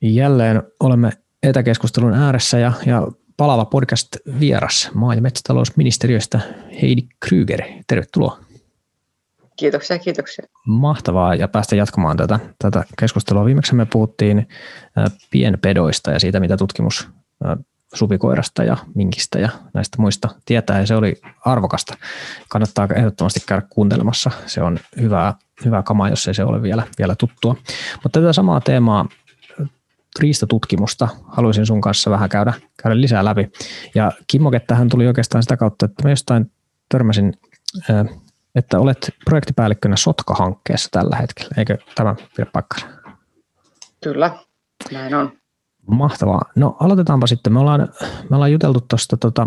Jälleen olemme etäkeskustelun ääressä ja, ja palava podcast-vieras maa- ja metsätalousministeriöstä Heidi Kryger. Tervetuloa. Kiitoksia, kiitoksia. Mahtavaa ja päästä jatkamaan tätä, tätä keskustelua. Viimeksi me puhuttiin pienpedoista ja siitä, mitä tutkimus supikoirasta ja minkistä ja näistä muista tietää, ja se oli arvokasta. Kannattaa ehdottomasti käydä kuuntelemassa. Se on hyvää, hyvää kamaa, jos ei se ole vielä, vielä tuttua. Mutta tätä samaa teemaa riistatutkimusta haluaisin sun kanssa vähän käydä, käydä lisää läpi. Ja Kimmoke tähän tuli oikeastaan sitä kautta, että mä jostain törmäsin, että olet projektipäällikkönä Sotka-hankkeessa tällä hetkellä. Eikö tämä pidä paikkansa? Kyllä, näin on. Mahtavaa. No aloitetaanpa sitten. Me ollaan, me ollaan juteltu tuosta tota,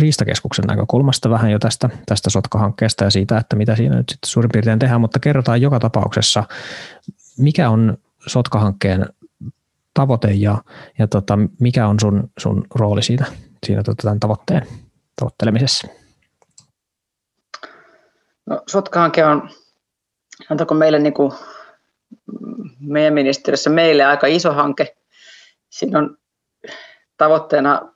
Riistakeskuksen näkökulmasta vähän jo tästä, tästä Sotka-hankkeesta ja siitä, että mitä siinä nyt sitten suurin piirtein tehdään, mutta kerrotaan joka tapauksessa, mikä on Sotka-hankkeen tavoite ja, ja tota, mikä on sun, sun rooli siinä, siinä tota, tämän tavoitteen tavoittelemisessa? No, Sotka-hanke on, antako meille niin kuin, meidän ministeriössä meille aika iso hanke. Siinä on tavoitteena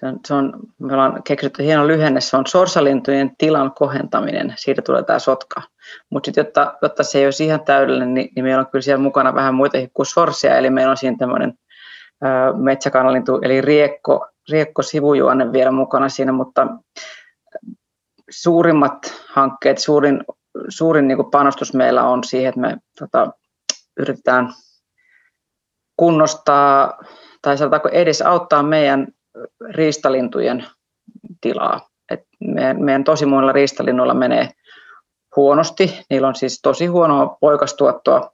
se on, me ollaan keksitty hieno lyhenne, se on sorsalintujen tilan kohentaminen, siitä tulee tämä sotka. Mutta sitten jotta, jotta se ei olisi ihan täydellinen, niin, niin meillä on kyllä siellä mukana vähän muita kuin sorsia, eli meillä on siinä tämmöinen metsäkanalintu, eli riekko, riekko sivujuonne vielä mukana siinä, mutta suurimmat hankkeet, suurin, suurin niin panostus meillä on siihen, että me tota, yritetään kunnostaa tai sanotaanko edes auttaa meidän riistalintujen tilaa. Et meidän, meidän tosi monilla riistalinnuilla menee huonosti. Niillä on siis tosi huonoa poikastuottoa.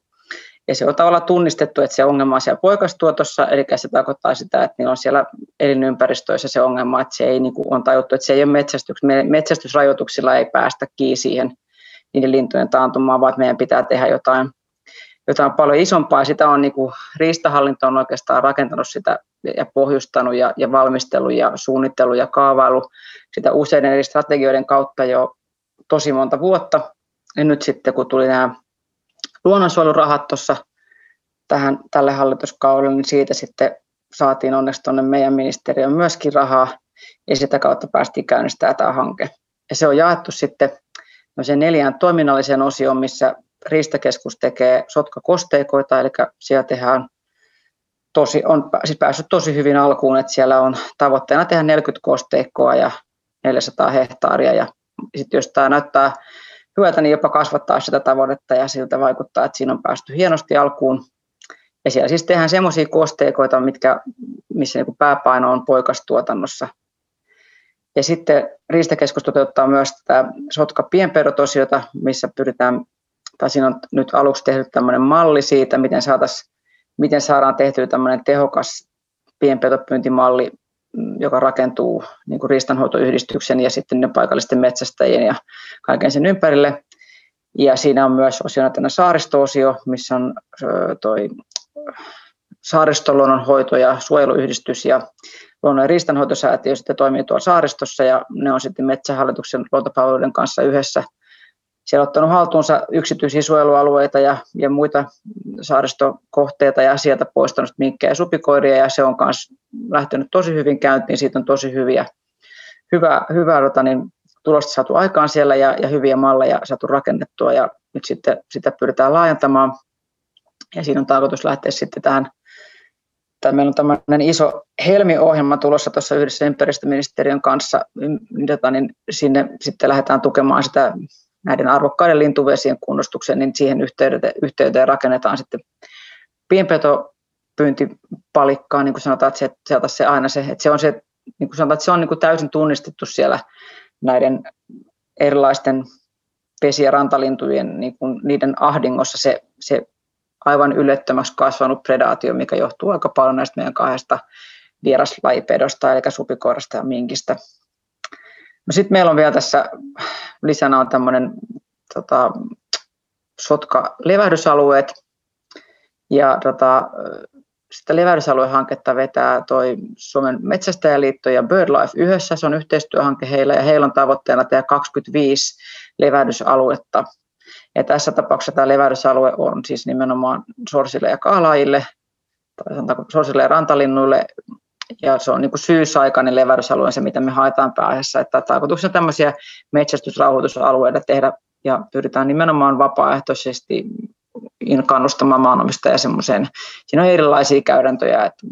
Ja se on tavallaan tunnistettu, että se ongelma on siellä poikastuotossa, eli se tarkoittaa sitä, että niillä on siellä elinympäristöissä se ongelma, että se ei niin kuin on tajuttu, että se ei ole metsästyks, metsästysrajoituksilla ei päästä kiinni siihen niiden lintujen taantumaan, vaan meidän pitää tehdä jotain, jotain paljon isompaa. Sitä on niin kuin, riistahallinto on oikeastaan rakentanut sitä ja pohjustanut ja, ja valmistellut ja suunnitellut ja kaavailu sitä useiden eri strategioiden kautta jo tosi monta vuotta. Ja nyt sitten kun tuli nämä luonnonsuojelurahat tuossa tähän, tälle hallituskaudelle, niin siitä sitten saatiin onneksi tuonne meidän ministeriön myöskin rahaa ja sitä kautta päästiin käynnistämään tämä hanke. Ja se on jaettu sitten neljään toiminnalliseen osioon, missä Riistakeskus tekee sotkakosteikoita, eli siellä tehdään tosi, on siis päässyt tosi hyvin alkuun, että siellä on tavoitteena tehdä 40 kosteikkoa ja 400 hehtaaria ja sitten jos tämä näyttää hyvältä, niin jopa kasvattaa sitä tavoitetta ja siltä vaikuttaa, että siinä on päästy hienosti alkuun. Ja siellä siis tehdään semmoisia kosteikoita, mitkä, missä niin pääpaino on poikastuotannossa. Ja sitten Riistakeskus toteuttaa myös tätä sotka pienpedotosiota, missä pyritään, tai siinä on nyt aluksi tehty tämmöinen malli siitä, miten saataisiin miten saadaan tehtyä tämmöinen tehokas pienpetopyyntimalli, mm, joka rakentuu niin kuin riistanhoitoyhdistyksen ja sitten ne paikallisten metsästäjien ja kaiken sen ympärille. Ja siinä on myös osiona tänne saaristo-osio, missä on toi saaristoluonnonhoito ja suojeluyhdistys ja luonnon- ja riistanhoitosäätiö sitten toimii tuolla saaristossa ja ne on sitten Metsähallituksen luontopalveluiden kanssa yhdessä – siellä ottanut haltuunsa yksityisiä suojelualueita ja, ja muita saaristokohteita ja sieltä poistanut minkkejä ja supikoiria ja se on myös lähtenyt tosi hyvin käyntiin, siitä on tosi hyviä, hyvä, hyvää tota, niin, tulosta saatu aikaan siellä ja, ja hyviä malleja saatu rakennettua ja nyt sitten sitä pyritään laajentamaan. Ja siinä on tarkoitus lähteä sitten tähän tai meillä on tämmöinen iso Helmi-ohjelma tulossa tuossa yhdessä ympäristöministeriön kanssa, jota niin sinne sitten lähdetään tukemaan sitä näiden arvokkaiden lintuvesien kunnostukseen, niin siihen yhteyteen, yhteyteen rakennetaan sitten pienpetopyyntipalikkaa, niin kuin sanotaan, että se, sieltä se aina se, että se on se, niin kuin sanotaan, että se on niin kuin täysin tunnistettu siellä näiden erilaisten pesi- ja rantalintujen niin kuin niiden ahdingossa se, se aivan ylettömäksi kasvanut predaatio, mikä johtuu aika paljon näistä meidän kahdesta vieraslajipedosta, eli supikoirasta ja minkistä. No sitten meillä on vielä tässä lisänä on tämmöinen tota, sotka levähdysalueet ja tota, sitä levähdysaluehanketta vetää toi Suomen Metsästäjäliitto ja BirdLife yhdessä. Se on yhteistyöhanke heillä ja heillä on tavoitteena tehdä 25 levähdysaluetta. Ja tässä tapauksessa tämä levähdysalue on siis nimenomaan sorsille ja kaalaajille, tai sorsille ja rantalinnuille, ja se on niin kuin syysaikainen levähdysalue, se mitä me haetaan pääasiassa, että tarkoituksena tämmöisiä metsästysrauhoitusalueita tehdä, ja pyritään nimenomaan vapaaehtoisesti kannustamaan maanomistajia semmoiseen, siinä on erilaisia käytäntöjä, että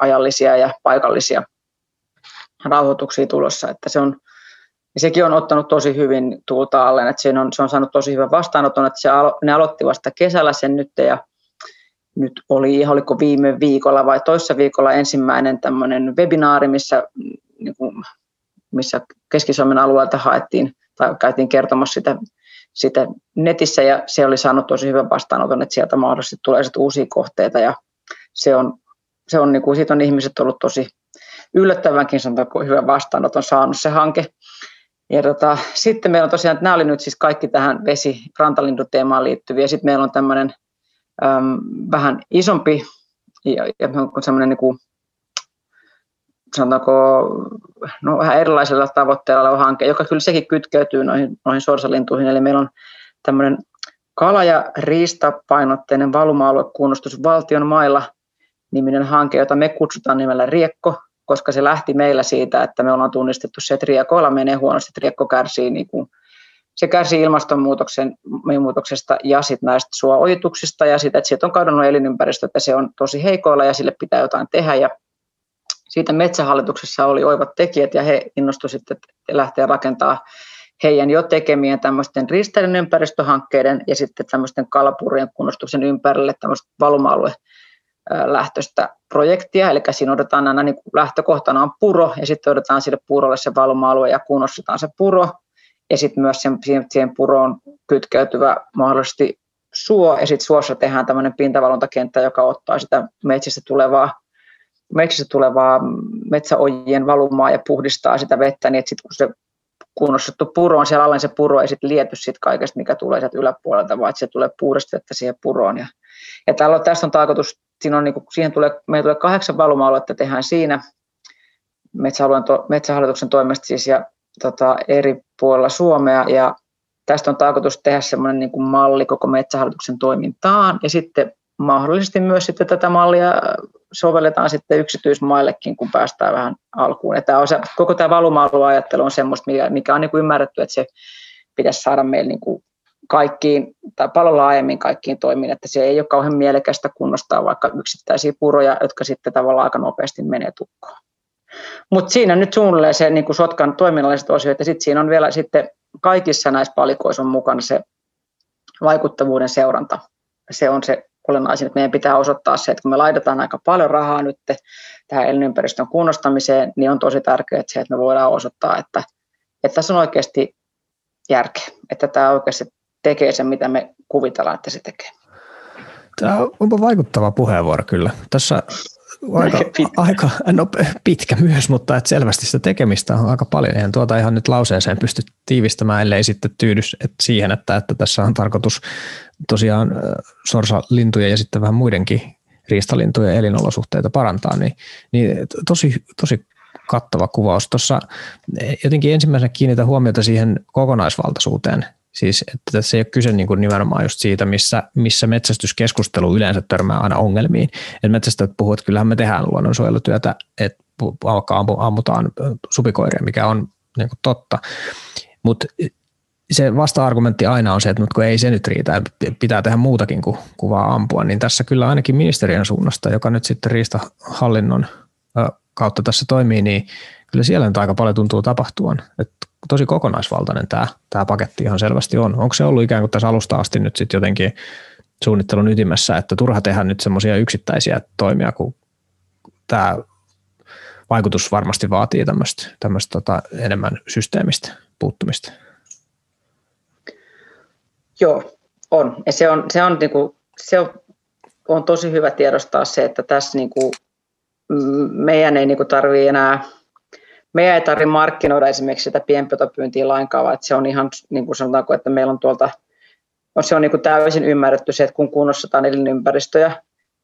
ajallisia ja paikallisia rauhoituksia tulossa, että se on, ja sekin on ottanut tosi hyvin tuulta alle, että on, se on saanut tosi hyvän vastaanoton, että se alo, ne aloitti vasta kesällä sen nyt ja nyt oli, oliko viime viikolla vai toissa viikolla ensimmäinen tämmöinen webinaari, missä, niin kuin, missä Keski-Suomen alueelta haettiin tai käytiin kertomassa sitä, sitä netissä ja se oli saanut tosi hyvän vastaanoton, että sieltä mahdollisesti tulee sitten uusia kohteita ja se on, se on niin kuin, siitä on ihmiset ollut tosi yllättävänkin sanotaanko hyvän vastaanoton saanut se hanke. Ja tota, sitten meillä on tosiaan, että nämä oli nyt siis kaikki tähän vesi rantalinduteemaan liittyviä. Sitten meillä on tämmöinen äm, vähän isompi ja, ja semmoinen niin kuin, sanotaanko, no, vähän erilaisella tavoitteella oleva hanke, joka kyllä sekin kytkeytyy noihin, noihin sorsalintuihin. Eli meillä on tämmöinen kala- ja riistapainotteinen valuma-aluekunnostus valtion mailla niminen hanke, jota me kutsutaan nimellä Riekko, koska se lähti meillä siitä, että me ollaan tunnistettu se, että riekoilla menee huonosti, että riekko kärsii, niin kuin, se kärsii ilmastonmuutoksen muutoksesta ja sitten näistä suoojituksista ja sitä, että sieltä on kadonnut elinympäristö, että se on tosi heikoilla ja sille pitää jotain tehdä. Ja siitä metsähallituksessa oli oivat tekijät ja he innostuivat sitten lähteä rakentamaan heidän jo tekemien tämmöisten risteilyn ympäristöhankkeiden ja sitten tämmöisten kalapurien kunnostuksen ympärille tämmöistä valuma-alue lähtöistä projektia, eli siinä otetaan aina niin lähtökohtana on puro, ja sitten otetaan sille purolle se valuma-alue ja kunnostetaan se puro, ja sitten myös sen, siihen puroon kytkeytyvä mahdollisesti suo, ja sitten suossa tehdään tämmöinen pintavalvontakenttä, joka ottaa sitä metsistä tulevaa, metsistä tulevaa metsäojien valumaa ja puhdistaa sitä vettä, niin että sitten kun se kunnostettu puro on siellä alla, niin se puro ei sitten liety sit kaikesta, mikä tulee sieltä yläpuolelta, vaan se tulee puhdasta vettä siihen puroon. Ja, ja täällä on, tästä on tarkoitus siinä on, niin kuin, siihen tulee, meillä tulee kahdeksan valuma-aluetta, tehdään siinä metsähallituksen toimesta siis ja tota, eri puolilla Suomea ja tästä on tarkoitus tehdä semmoinen niin kuin malli koko metsähallituksen toimintaan ja sitten mahdollisesti myös sitten tätä mallia sovelletaan sitten yksityismaillekin, kun päästään vähän alkuun. Tämä on se, koko tämä valuma-alueajattelu on semmoista, mikä, mikä on niin kuin ymmärretty, että se pitäisi saada meillä niin kuin kaikkiin, tai paljon laajemmin kaikkiin toimiin, että se ei ole kauhean mielekästä kunnostaa vaikka yksittäisiä puroja, jotka sitten tavallaan aika nopeasti menee tukkoon. Mutta siinä nyt suunnilleen se niin sotkan toiminnalliset osiot, ja sitten siinä on vielä sitten kaikissa näissä palikoissa on mukana se vaikuttavuuden seuranta. Se on se olennaisin, että meidän pitää osoittaa se, että kun me laitetaan aika paljon rahaa nyt tähän elinympäristön kunnostamiseen, niin on tosi tärkeää se, että me voidaan osoittaa, että, että tässä on oikeasti järkeä, että tämä oikeasti tekee sen, mitä me kuvitellaan, että se tekee. Tämä onpa vaikuttava puheenvuoro kyllä. Tässä aika, aika no, pitkä myös, mutta että selvästi sitä tekemistä on aika paljon. Eihän tuota ihan nyt lauseeseen pysty tiivistämään, ellei sitten tyydys että siihen, että, että tässä on tarkoitus tosiaan sorsalintujen ja sitten vähän muidenkin riistalintujen elinolosuhteita parantaa, niin, niin tosi, tosi kattava kuvaus. Tuossa jotenkin ensimmäisenä kiinnitä huomiota siihen kokonaisvaltaisuuteen Siis, että tässä ei ole kyse niin kuin nimenomaan just siitä, missä, missä metsästyskeskustelu yleensä törmää aina ongelmiin. Et metsästäjät puhuvat, että kyllähän me tehdään luonnonsuojelutyötä, että vaikka ammutaan supikoiria, mikä on niin kuin totta. Mutta se vasta-argumentti aina on se, että kun ei se nyt riitä, pitää tehdä muutakin kuin, vaan ampua, niin tässä kyllä ainakin ministeriön suunnasta, joka nyt sitten riistahallinnon kautta tässä toimii, niin kyllä siellä nyt aika paljon tuntuu tapahtuvan. Että tosi kokonaisvaltainen tämä, tämä paketti ihan selvästi on. Onko se ollut ikään kuin tässä alusta asti nyt sitten jotenkin suunnittelun ytimessä, että turha tehdä nyt semmoisia yksittäisiä toimia, kun tämä vaikutus varmasti vaatii tämmöistä, tämmöistä tota enemmän systeemistä puuttumista? Joo, on. Ja se on, se on, niinku, se on, on tosi hyvä tiedostaa se, että tässä niinku, meidän ei niinku tarvitse enää meidän ei tarvitse markkinoida esimerkiksi sitä pienpetopyyntiä lainkaan, vaan että se on ihan niin kuin sanotaanko, että meillä on tuolta, se on niin kuin täysin ymmärretty se, että kun kunnostetaan elinympäristöjä,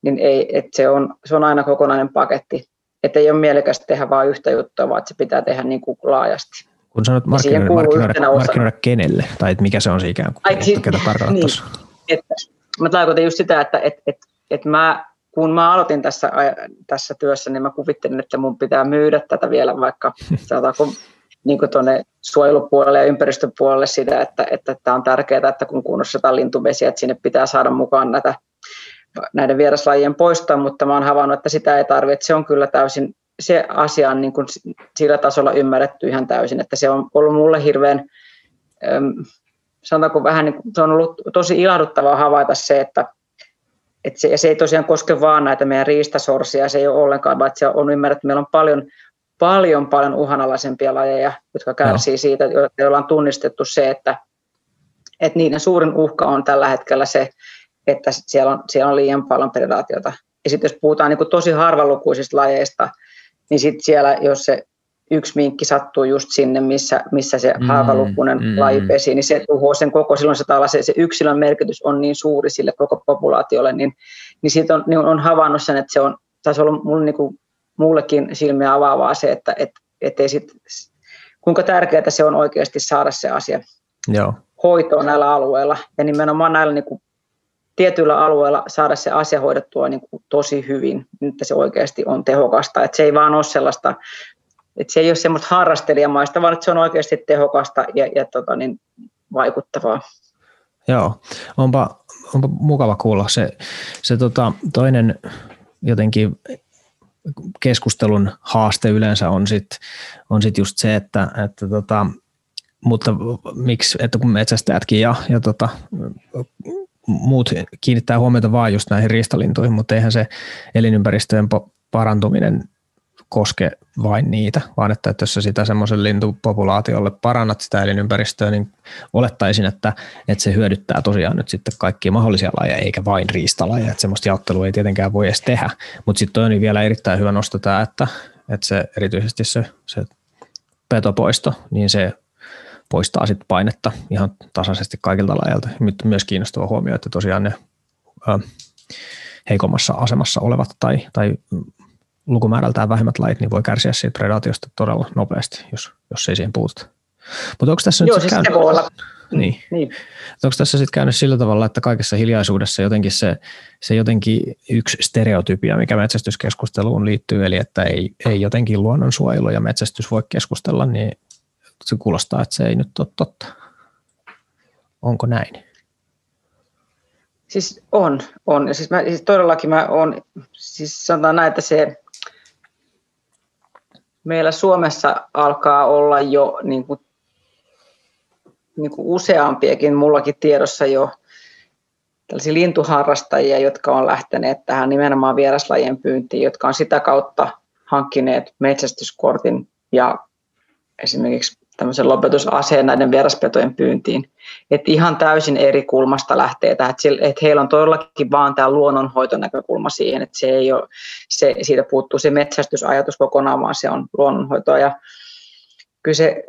niin ei, että se, on, se on aina kokonainen paketti. Että ei ole mielekästä tehdä vain yhtä juttua, vaan että se pitää tehdä niin kuin laajasti. Kun sanot markkinoida, markkinoida, markkinoida kenelle, tai että mikä se on se ikään kuin, Ai, ketä tarkoitat niin, että, Mä tarkoitan just sitä, että et, et, et mä, kun mä aloitin tässä, tässä työssä, niin mä kuvittelin, että mun pitää myydä tätä vielä vaikka sanotaanko niin tuonne suojelupuolelle ja ympäristöpuolelle sitä, että, että tämä on tärkeää, että kun kunnostetaan lintuvesiä, että sinne pitää saada mukaan näitä, näiden vieraslajien poistaa, mutta mä oon havainnut, että sitä ei tarvitse. Se on kyllä täysin, se asia on niin kuin sillä tasolla ymmärretty ihan täysin, että se on ollut mulle hirveän, sanotaanko vähän, niin kuin, se on ollut tosi ilahduttavaa havaita se, että, että se, ja se ei tosiaan koske vaan näitä meidän riistasorsia, se ei ole ollenkaan, vaan se on ymmärretty, että meillä on paljon paljon paljon uhanalaisempia lajeja, jotka kärsii no. siitä, joilla on tunnistettu se, että, että niiden suurin uhka on tällä hetkellä se, että siellä on, siellä on liian paljon predaatiota. Ja sitten jos puhutaan niin tosi harvalukuisista lajeista, niin sitten siellä, jos se yksi minkki sattuu just sinne, missä, missä se mm, harvalukuinen mm, laji pesi, niin se tuhoaa sen koko, silloin se, se, se yksilön merkitys on niin suuri sille koko populaatiolle, niin, niin siitä on, niin on havainnut sen, että se on, taisi olla mulle niin kuin mullekin silmiä avaavaa se, että et, et ei sit, kuinka tärkeää se on oikeasti saada se asia Joo. hoitoon näillä alueilla. Ja nimenomaan näillä niin kuin, tietyillä alueilla saada se asia hoidettua niin kuin, tosi hyvin, että se oikeasti on tehokasta. Että se ei vaan ole sellaista, että se ei ole semmoista harrastelijamaista, vaan että se on oikeasti tehokasta ja, ja tota, niin, vaikuttavaa. Joo, onpa, onpa mukava kuulla. Se, se tota, toinen jotenkin keskustelun haaste yleensä on sitten on sit just se, että, että tota, mutta miksi, että kun metsästäjätkin ja, ja tota, muut kiinnittää huomiota vaan just näihin riistalintuihin, mutta eihän se elinympäristöjen parantuminen koske vain niitä, vaan että, että jos sä sitä semmoisen lintupopulaatiolle parannat sitä elinympäristöä, niin olettaisin, että, että se hyödyttää tosiaan nyt sitten kaikkia mahdollisia lajeja, eikä vain riistalajeja, että semmoista jaottelua ei tietenkään voi edes tehdä. Mutta sitten on vielä erittäin hyvä nosto tämä, että, että se erityisesti se, se petopoisto, niin se poistaa sitten painetta ihan tasaisesti kaikilta lajeilta. Nyt myös kiinnostava huomio, että tosiaan ne ö, heikommassa asemassa olevat tai, tai lukumäärältään vähemmät lajit, niin voi kärsiä siitä predaatiosta todella nopeasti, jos, jos ei siihen puututa. Mutta onko tässä Joo, nyt siis käynyt... voi olla. Niin. niin. Onko tässä sitten käynyt sillä tavalla, että kaikessa hiljaisuudessa jotenkin se, se jotenkin yksi stereotypia, mikä metsästyskeskusteluun liittyy, eli että ei, ei jotenkin luonnonsuojelu ja metsästys voi keskustella, niin se kuulostaa, että se ei nyt ole totta. Onko näin? Siis on, on. Ja siis, mä, siis todellakin mä on, siis sanotaan näin, että se meillä Suomessa alkaa olla jo niin kuin, niin kuin useampiakin, mullakin tiedossa jo tällaisia lintuharrastajia, jotka on lähteneet tähän nimenomaan vieraslajien pyyntiin, jotka on sitä kautta hankkineet metsästyskortin ja esimerkiksi tämmöisen lopetusaseen näiden vieraspetojen pyyntiin. Et ihan täysin eri kulmasta lähtee tähän, että et heillä on todellakin vaan tämä luonnonhoitonäkökulma siihen, että se ei ole, se, siitä puuttuu se metsästysajatus kokonaan, vaan se on luonnonhoitoa. Ja kyllä se,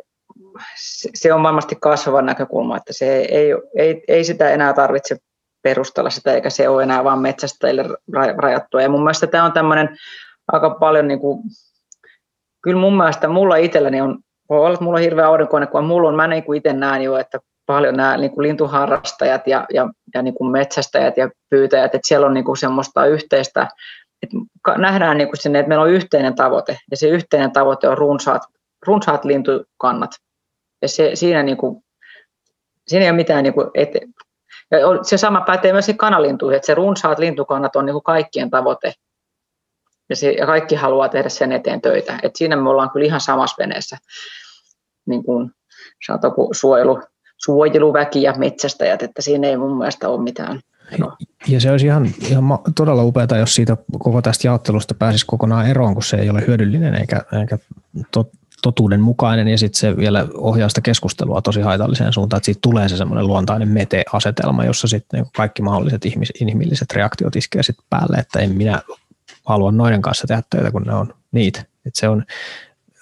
se on varmasti kasvava näkökulma, että se ei, ei, ei sitä enää tarvitse perustella sitä, eikä se ole enää vain metsästäjille rajattua. Ja mun mielestä tämä on tämmöinen aika paljon, niin kuin, kyllä mun mielestä mulla itselläni on voi olla, että mulla on hirveä aurinkoinen, kun mulla on, mä niin kuin itse näen jo, että paljon nämä niin kuin lintuharrastajat ja, ja, ja niin kuin metsästäjät ja pyytäjät, että siellä on niin kuin semmoista yhteistä, että nähdään niin kuin sinne, että meillä on yhteinen tavoite, ja se yhteinen tavoite on runsaat, runsaat lintukannat. Ja se, siinä, niin kuin, siinä ei ole mitään, niin kuin, et, ja se sama pätee myös kanalintuihin, että se runsaat lintukannat on niin kuin kaikkien tavoite. Ja, se, ja kaikki haluaa tehdä sen eteen töitä. Et siinä me ollaan kyllä ihan samassa veneessä niin kuin suojelu, suojeluväki ja metsästäjät, että siinä ei mun mielestä ole mitään. No. Ja se olisi ihan, ihan todella upeaa, jos siitä koko tästä jaottelusta pääsisi kokonaan eroon, kun se ei ole hyödyllinen eikä, eikä tot, totuuden mukainen ja sitten se vielä ohjaa sitä keskustelua tosi haitalliseen suuntaan, että siitä tulee se semmoinen luontainen mete-asetelma, jossa sitten niin kaikki mahdolliset ihmis, inhimilliset reaktiot iskee sitten päälle, että en minä halua noiden kanssa tehdä töitä, kun ne on niitä. Et se on,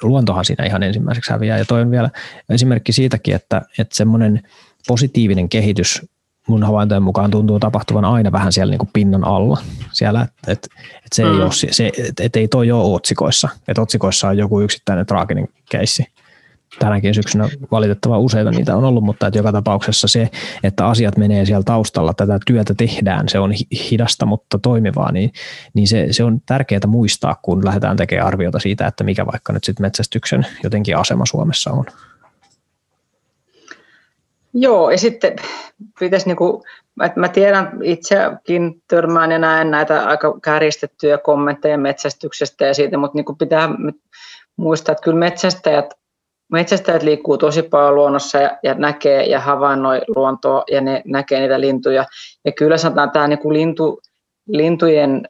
luontohan siinä ihan ensimmäiseksi häviää. Ja toi on vielä esimerkki siitäkin, että, että semmoinen positiivinen kehitys mun havaintojen mukaan tuntuu tapahtuvan aina vähän siellä niin kuin pinnan alla. Siellä, että et, et se mm. ei ole, se, et, et ei toi ole otsikoissa. Että otsikoissa on joku yksittäinen traaginen keissi. Tänäkin syksynä valitettavan useita niitä on ollut, mutta että joka tapauksessa se, että asiat menee siellä taustalla, tätä työtä tehdään, se on hidasta, mutta toimivaa, niin, niin se, se on tärkeää muistaa, kun lähdetään tekemään arviota siitä, että mikä vaikka nyt sitten metsästyksen jotenkin asema Suomessa on. Joo, ja sitten pitäisi niinku, mä tiedän itsekin törmään ja näen näitä aika kärjistettyjä kommentteja metsästyksestä ja siitä, mutta niinku pitää muistaa, että kyllä metsästäjät, metsästäjät liikkuu tosi paljon luonnossa ja, ja näkee ja havainnoi luontoa ja ne näkee niitä lintuja. Ja kyllä sanotaan tämä niinku lintu, lintujen,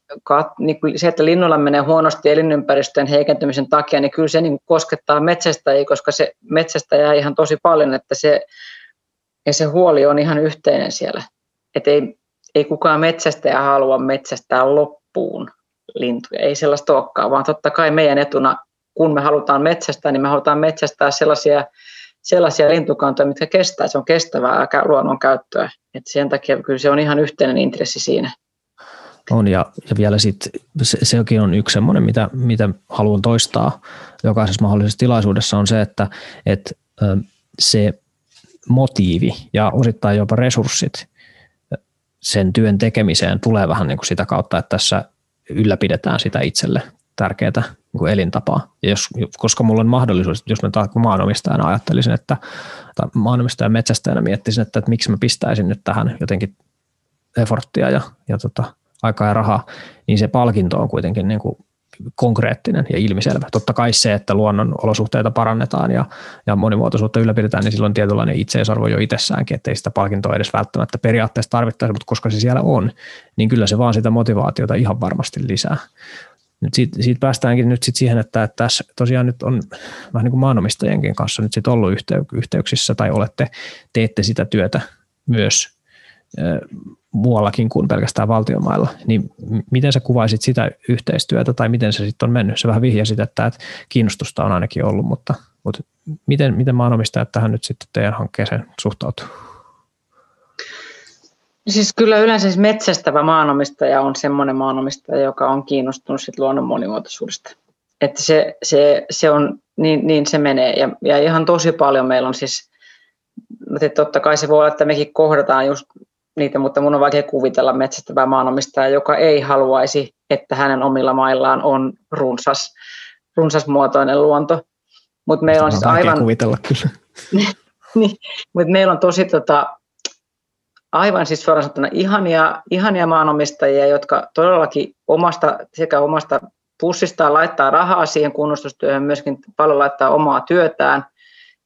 niin se, että linnulla menee huonosti elinympäristön heikentymisen takia, niin kyllä se niin koskettaa metsästäjiä, koska se metsästäjä ihan tosi paljon, että se ja se huoli on ihan yhteinen siellä. Että ei, ei kukaan metsästäjä halua metsästää loppuun lintuja. Ei sellaista olekaan, vaan totta kai meidän etuna, kun me halutaan metsästää, niin me halutaan metsästää sellaisia, sellaisia lintukantoja, mitkä kestää. Se on kestävää luonnon käyttöä. Et sen takia kyllä se on ihan yhteinen intressi siinä. On ja, ja vielä sitten se, sekin on yksi semmoinen, mitä, mitä haluan toistaa jokaisessa mahdollisessa tilaisuudessa on se, että, että se motiivi ja osittain jopa resurssit sen työn tekemiseen tulee vähän niin kuin sitä kautta, että tässä ylläpidetään sitä itselle tärkeää niin elintapaa. Ja jos, koska mulla on mahdollisuus, jos mä maanomistajana ajattelisin, että tai maanomistajan metsästäjänä miettisin, että, että miksi mä pistäisin nyt tähän jotenkin efforttia ja, ja tota, aikaa ja rahaa, niin se palkinto on kuitenkin niin kuin konkreettinen ja ilmiselvä. Totta kai se, että luonnon olosuhteita parannetaan ja, ja monimuotoisuutta ylläpidetään, niin silloin tietynlainen itseisarvo jo itsessäänkin, ettei sitä palkintoa edes välttämättä periaatteessa tarvittaisi, mutta koska se siellä on, niin kyllä se vaan sitä motivaatiota ihan varmasti lisää. Nyt siitä, siitä päästäänkin nyt sit siihen, että tässä tosiaan nyt on vähän niin kuin maanomistajienkin kanssa nyt sit ollut yhteyksissä tai olette, teette sitä työtä myös muuallakin kuin pelkästään valtiomailla, niin miten sä kuvaisit sitä yhteistyötä tai miten se sitten on mennyt? Se vähän vihjasit, että, että kiinnostusta on ainakin ollut, mutta, mutta miten, miten maanomistajat tähän nyt sitten teidän hankkeeseen suhtautuu? Siis kyllä yleensä siis metsästävä maanomistaja on semmoinen maanomistaja, joka on kiinnostunut sit luonnon monimuotoisuudesta. Että se, se, se on, niin, niin se menee. Ja, ja ihan tosi paljon meillä on siis, että totta kai se voi olla, että mekin kohdataan just niitä, mutta mun on vaikea kuvitella metsästävää maanomistajaa, joka ei haluaisi, että hänen omilla maillaan on runsas, runsasmuotoinen luonto. Mutta meillä on siis aivan... kuvitella kyllä. niin, mutta meillä on tosi tota, aivan siis suoraan sanottuna ihania, ihania maanomistajia, jotka todellakin omasta, sekä omasta pussistaan laittaa rahaa siihen kunnostustyöhön, myöskin paljon laittaa omaa työtään,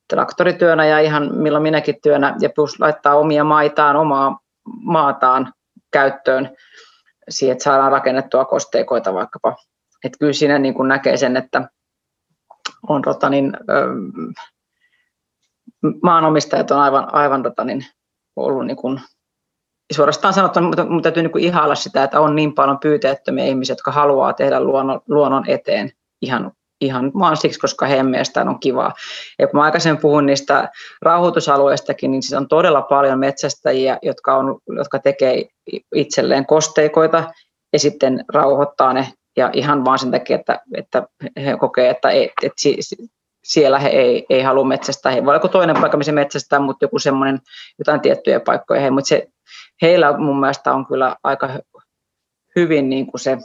traktorityönä ja ihan milloin minäkin työnä, ja plus laittaa omia maitaan, omaa maataan käyttöön siihen, että saadaan rakennettua kosteikoita vaikkapa. Että kyllä siinä niin kuin näkee sen, että on tota niin, maanomistajat on aivan, aivan niin, ollut niin kuin, suorastaan sanottuna, mutta, mutta täytyy niin kuin ihailla sitä, että on niin paljon pyyteettömiä ihmisiä, jotka haluaa tehdä luonnon, luonnon eteen ihan ihan vaan siksi, koska heidän mielestään on kivaa. Ja kun mä aikaisemmin puhun niistä rauhoitusalueistakin, niin siis on todella paljon metsästäjiä, jotka, on, jotka tekee itselleen kosteikoita ja sitten rauhoittaa ne ja ihan vaan sen takia, että, että he kokee, että, ei, että siellä he ei, ei halua metsästää. He voi olla toinen paikka, missä metsästää, mutta joku semmoinen, jotain tiettyjä paikkoja. He, mutta se, heillä mun mielestä on kyllä aika hyvin niin kuin se,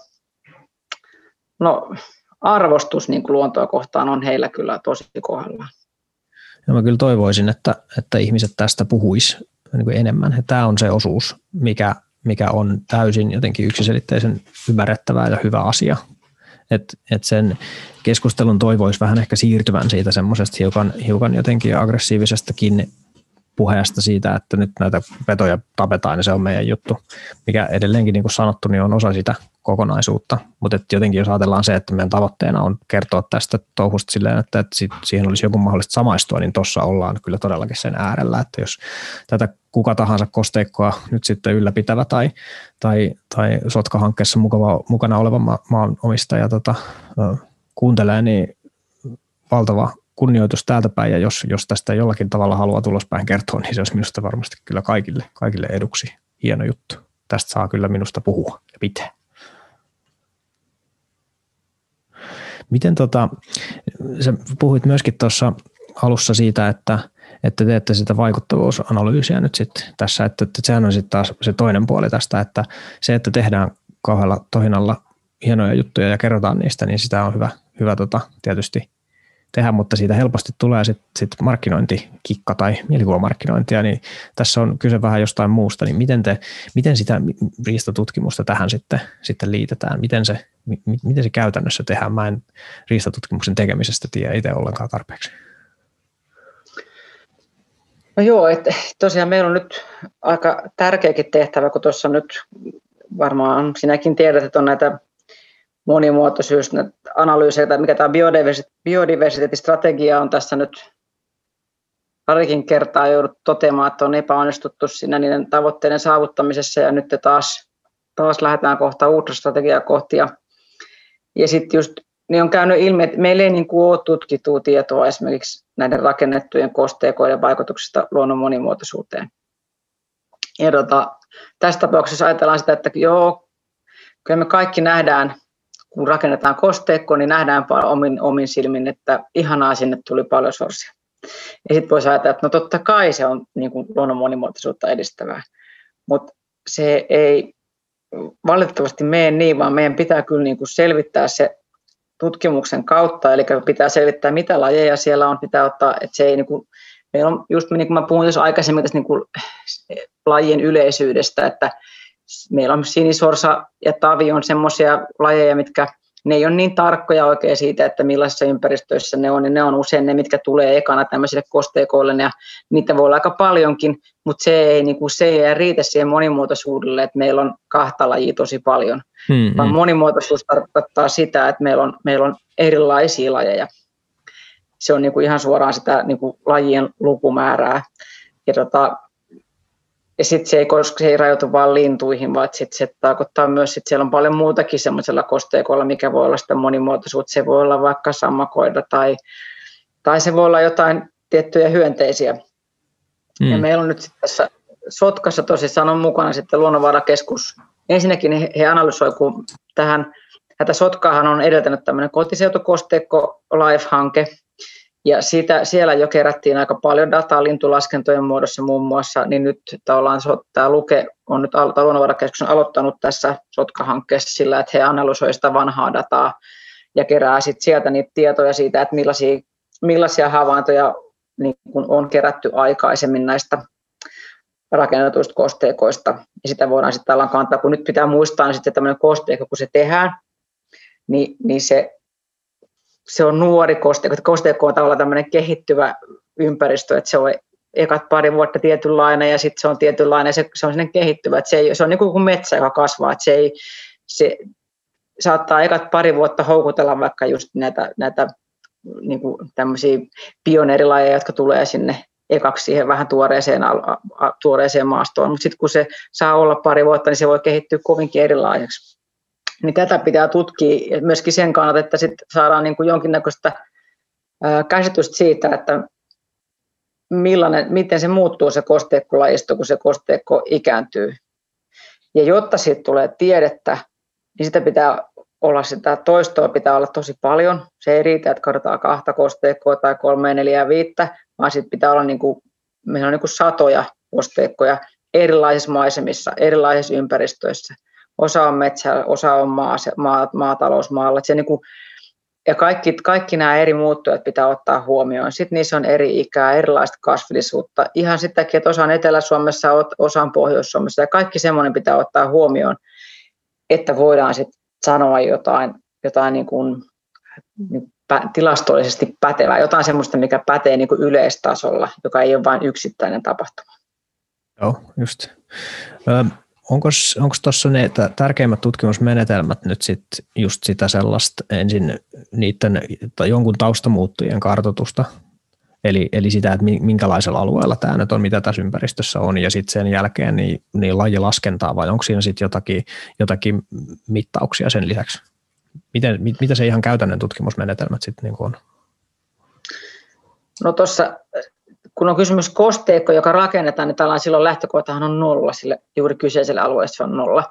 no arvostus niin kuin luontoa kohtaan on heillä kyllä tosi kohdallaan. Ja mä kyllä toivoisin, että, että ihmiset tästä puhuis niin enemmän. Tämä on se osuus, mikä, mikä on täysin jotenkin yksiselitteisen ymmärrettävää ja hyvä asia. Et, et sen keskustelun toivoisi vähän ehkä siirtyvän siitä semmoisesta hiukan, hiukan jotenkin aggressiivisestakin puheesta siitä, että nyt näitä petoja tapetaan ja se on meidän juttu, mikä edelleenkin niin kuin sanottu, niin on osa sitä kokonaisuutta. Mutta jotenkin jos ajatellaan se, että meidän tavoitteena on kertoa tästä touhusta silleen, että, että siihen olisi joku mahdollista samaistua, niin tuossa ollaan kyllä todellakin sen äärellä, että jos tätä kuka tahansa kosteikkoa nyt sitten ylläpitävä tai, tai, tai sotkahankkeessa mukava, mukana oleva ma- maanomistaja tota, kuuntelee, niin valtava kunnioitus täältä päin, ja jos, jos tästä jollakin tavalla haluaa tulospäin kertoa, niin se olisi minusta varmasti kyllä kaikille, kaikille eduksi hieno juttu. Tästä saa kyllä minusta puhua ja pitää. Miten tota, sä puhuit myöskin tuossa alussa siitä, että, että teette sitä vaikuttavuusanalyysiä nyt sitten tässä, että, että sehän on sitten taas se toinen puoli tästä, että se, että tehdään kauhealla tohinalla hienoja juttuja ja kerrotaan niistä, niin sitä on hyvä, hyvä tota, tietysti tehdä, mutta siitä helposti tulee sitten sit markkinointikikka tai mielikuvamarkkinointia, niin tässä on kyse vähän jostain muusta, niin miten, te, miten sitä riistatutkimusta tähän sitten, sitten liitetään, miten se, miten se käytännössä tehdään, mä en riistatutkimuksen tekemisestä tiedä itse ollenkaan tarpeeksi. No joo, että tosiaan meillä on nyt aika tärkeäkin tehtävä, kun tuossa nyt varmaan sinäkin tiedät, että on näitä monimuotoisuus, analyysejä, mikä tämä biodiversiteettistrategia on tässä nyt parikin kertaa joudut toteamaan, että on epäonnistuttu siinä niiden tavoitteiden saavuttamisessa ja nyt taas, taas lähdetään kohta uutta strategiaa kohti. Ja, ja sitten just niin on käynyt ilmi, että meillä ei niin kuin ole tutkittua tietoa esimerkiksi näiden rakennettujen kosteikoiden vaikutuksista luonnon monimuotoisuuteen. Ja tota, tässä tapauksessa ajatellaan sitä, että joo, kyllä me kaikki nähdään kun rakennetaan kosteikko, niin nähdään omin, omin silmin, että ihanaa sinne tuli paljon sorsia. Ja sitten voisi ajatella, että no totta kai se on niin kuin luonnon monimuotoisuutta edistävää, mutta se ei valitettavasti mene niin, vaan meidän pitää kyllä niin kuin selvittää se tutkimuksen kautta, eli pitää selvittää, mitä lajeja siellä on, pitää ottaa, että se ei niin kuin, meillä on just niin kuin mä puhuin tuossa aikaisemmin tästä niin kuin lajien yleisyydestä, että meillä on sinisorsa ja tavi on semmoisia lajeja, mitkä ne ei ole niin tarkkoja oikein siitä, että millaisissa ympäristöissä ne on, niin ne on usein ne, mitkä tulee ekana tämmöisille kosteikoille, ja niitä voi olla aika paljonkin, mutta se ei, niin kuin, se ei riitä siihen monimuotoisuudelle, että meillä on kahta lajia tosi paljon, mm-hmm. vaan monimuotoisuus tarkoittaa sitä, että meillä on, meillä on erilaisia lajeja. Se on niin kuin ihan suoraan sitä niin kuin lajien lukumäärää. Ja tota, ja sitten se ei, koska se ei rajoitu vain lintuihin, vaan sit se tarkoittaa myös, että siellä on paljon muutakin semmoisella kosteikolla, mikä voi olla sitä monimuotoisuutta. Se voi olla vaikka sammakoida tai, tai se voi olla jotain tiettyjä hyönteisiä. Mm. Ja meillä on nyt tässä Sotkassa tosissaan on mukana sitten luonnonvarakeskus. Ensinnäkin he, he analysoivat, kun tähän, tätä Sotkaahan on edeltänyt tämmöinen kotiseutukosteikko Life-hanke, ja siitä, siellä jo kerättiin aika paljon dataa lintulaskentojen muodossa muun muassa, niin nyt tavallaan tämä Luke on nyt luonnonvarakeskus on aloittanut tässä Sotka-hankkeessa sillä, että he analysoivat sitä vanhaa dataa ja kerää sit sieltä niitä tietoja siitä, että millaisia, millaisia havaintoja niin kun on kerätty aikaisemmin näistä rakennetuista kosteikoista. Ja sitä voidaan sitten kantaa, kun nyt pitää muistaa, niin sitten tämmöinen kosteikko, kun se tehdään, niin, niin se se on nuori kosteikko. Kosteikko on tavallaan tämmöinen kehittyvä ympäristö, että se on ekat pari vuotta tietynlainen ja sitten se on tietynlainen, se, se on sinne kehittyvä. Että se, ei, se on niin kuin metsä, joka kasvaa. Että se, ei, se saattaa ekat pari vuotta houkutella vaikka just näitä, näitä niin kuin tämmöisiä pioneerilajeja, jotka tulee sinne ekaksi siihen vähän tuoreeseen, tuoreeseen maastoon, mutta sitten kun se saa olla pari vuotta, niin se voi kehittyä kovinkin erilaiseksi. Niin tätä pitää tutkia myöskin sen kannalta, että sit saadaan niin kuin jonkinnäköistä käsitystä siitä, että millainen, miten se muuttuu se kosteikkolajisto, kun se kosteikko ikääntyy. Ja jotta siitä tulee tiedettä, niin sitä pitää olla sitä toistoa pitää olla tosi paljon. Se ei riitä, että katsotaan kahta kosteikkoa tai kolme, neljää, viittä, vaan sitten pitää olla niin kuin, meillä on niin kuin satoja kosteikkoja erilaisissa maisemissa, erilaisissa ympäristöissä osa on metsä, osa on maa, maa, maatalousmaalla. Se niin kuin, ja kaikki, kaikki nämä eri muuttujat pitää ottaa huomioon. Sitten niissä on eri ikää, erilaista kasvillisuutta. Ihan sitäkin, että osa on Etelä-Suomessa, osa on Pohjois-Suomessa. Ja kaikki semmoinen pitää ottaa huomioon, että voidaan sitten sanoa jotain, jotain niin kuin, niin tilastollisesti pätevää, jotain semmoista, mikä pätee niin kuin yleistasolla, joka ei ole vain yksittäinen tapahtuma. Joo, just onko tuossa ne tärkeimmät tutkimusmenetelmät nyt sit just sitä sellaista ensin niiden tai jonkun taustamuuttujien kartoitusta, eli, eli sitä, että minkälaisella alueella tämä nyt on, mitä tässä ympäristössä on, ja sitten sen jälkeen niin, niin lajilaskentaa, vai onko siinä sitten jotakin, jotakin mittauksia sen lisäksi? Miten, mit, mitä se ihan käytännön tutkimusmenetelmät sitten niin on? No tuossa kun on kysymys kosteikko, joka rakennetaan, niin tällainen silloin lähtökohtahan on nolla sille juuri kyseiselle alueelle, se on nolla.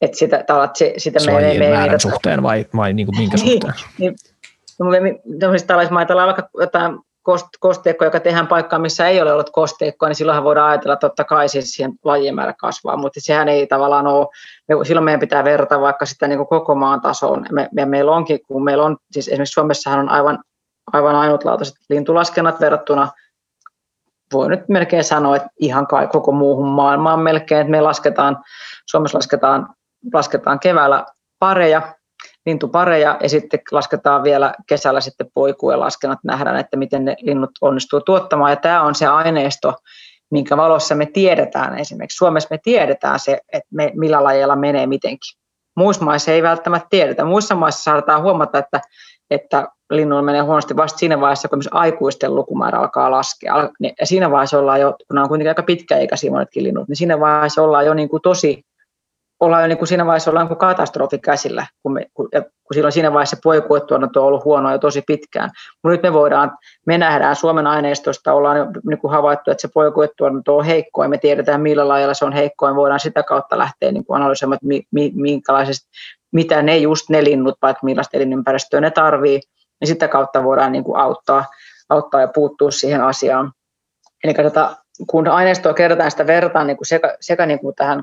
Että sitä, että se, sitä me, me, me, määrän suhteen vai, vai niin kuin minkä niin, suhteen? Niin, niin, tällaisissa maissa ajatellaan vaikka jotain kosteikko, joka tehdään paikkaan, missä ei ole ollut kosteikkoa, niin silloinhan voidaan ajatella, että totta kai siis siihen lajien määrä kasvaa, mutta sehän ei tavallaan ole, silloin meidän pitää verrata vaikka sitä niin kuin koko maan tasoon. Me, ja meillä onkin, kun meillä on, siis esimerkiksi Suomessahan on aivan, aivan ainutlaatuiset lintulaskennat verrattuna voi nyt melkein sanoa, että ihan koko muuhun maailmaan melkein, että me lasketaan, Suomessa lasketaan, lasketaan keväällä pareja, lintupareja ja sitten lasketaan vielä kesällä sitten poikujen laskennat, nähdään, että miten ne linnut onnistuu tuottamaan ja tämä on se aineisto, minkä valossa me tiedetään esimerkiksi. Suomessa me tiedetään se, että me, millä lajeilla menee mitenkin. Muissa maissa ei välttämättä tiedetä. Muissa maissa saadaan huomata, että, että linnuilla menee huonosti vasta siinä vaiheessa, kun aikuisten lukumäärä alkaa laskea. Ja siinä vaiheessa ollaan jo, kun on kuitenkin aika pitkäikäisiä monetkin linnut, niin siinä vaiheessa ollaan jo niin kuin tosi ollaan jo niin kuin siinä vaiheessa ollaan kuin katastrofi käsillä, kun, me, kun, kun silloin siinä vaiheessa poikuetuotanto on ollut huonoa jo tosi pitkään. Mutta nyt me voidaan, me nähdään Suomen aineistosta, ollaan jo niin kuin havaittu, että se poikuetuotanto on heikkoa, ja me tiedetään millä lailla se on heikkoa, ja voidaan sitä kautta lähteä niin kuin analysoimaan, että mi, mi, minkälaisesta, mitä ne just ne linnut, vaikka millaista elinympäristöä ne tarvii, niin sitä kautta voidaan niin kuin auttaa, auttaa ja puuttua siihen asiaan. Eli tota, kun aineistoa kerrotaan, sitä verrataan niin kuin sekä, sekä niin kuin tähän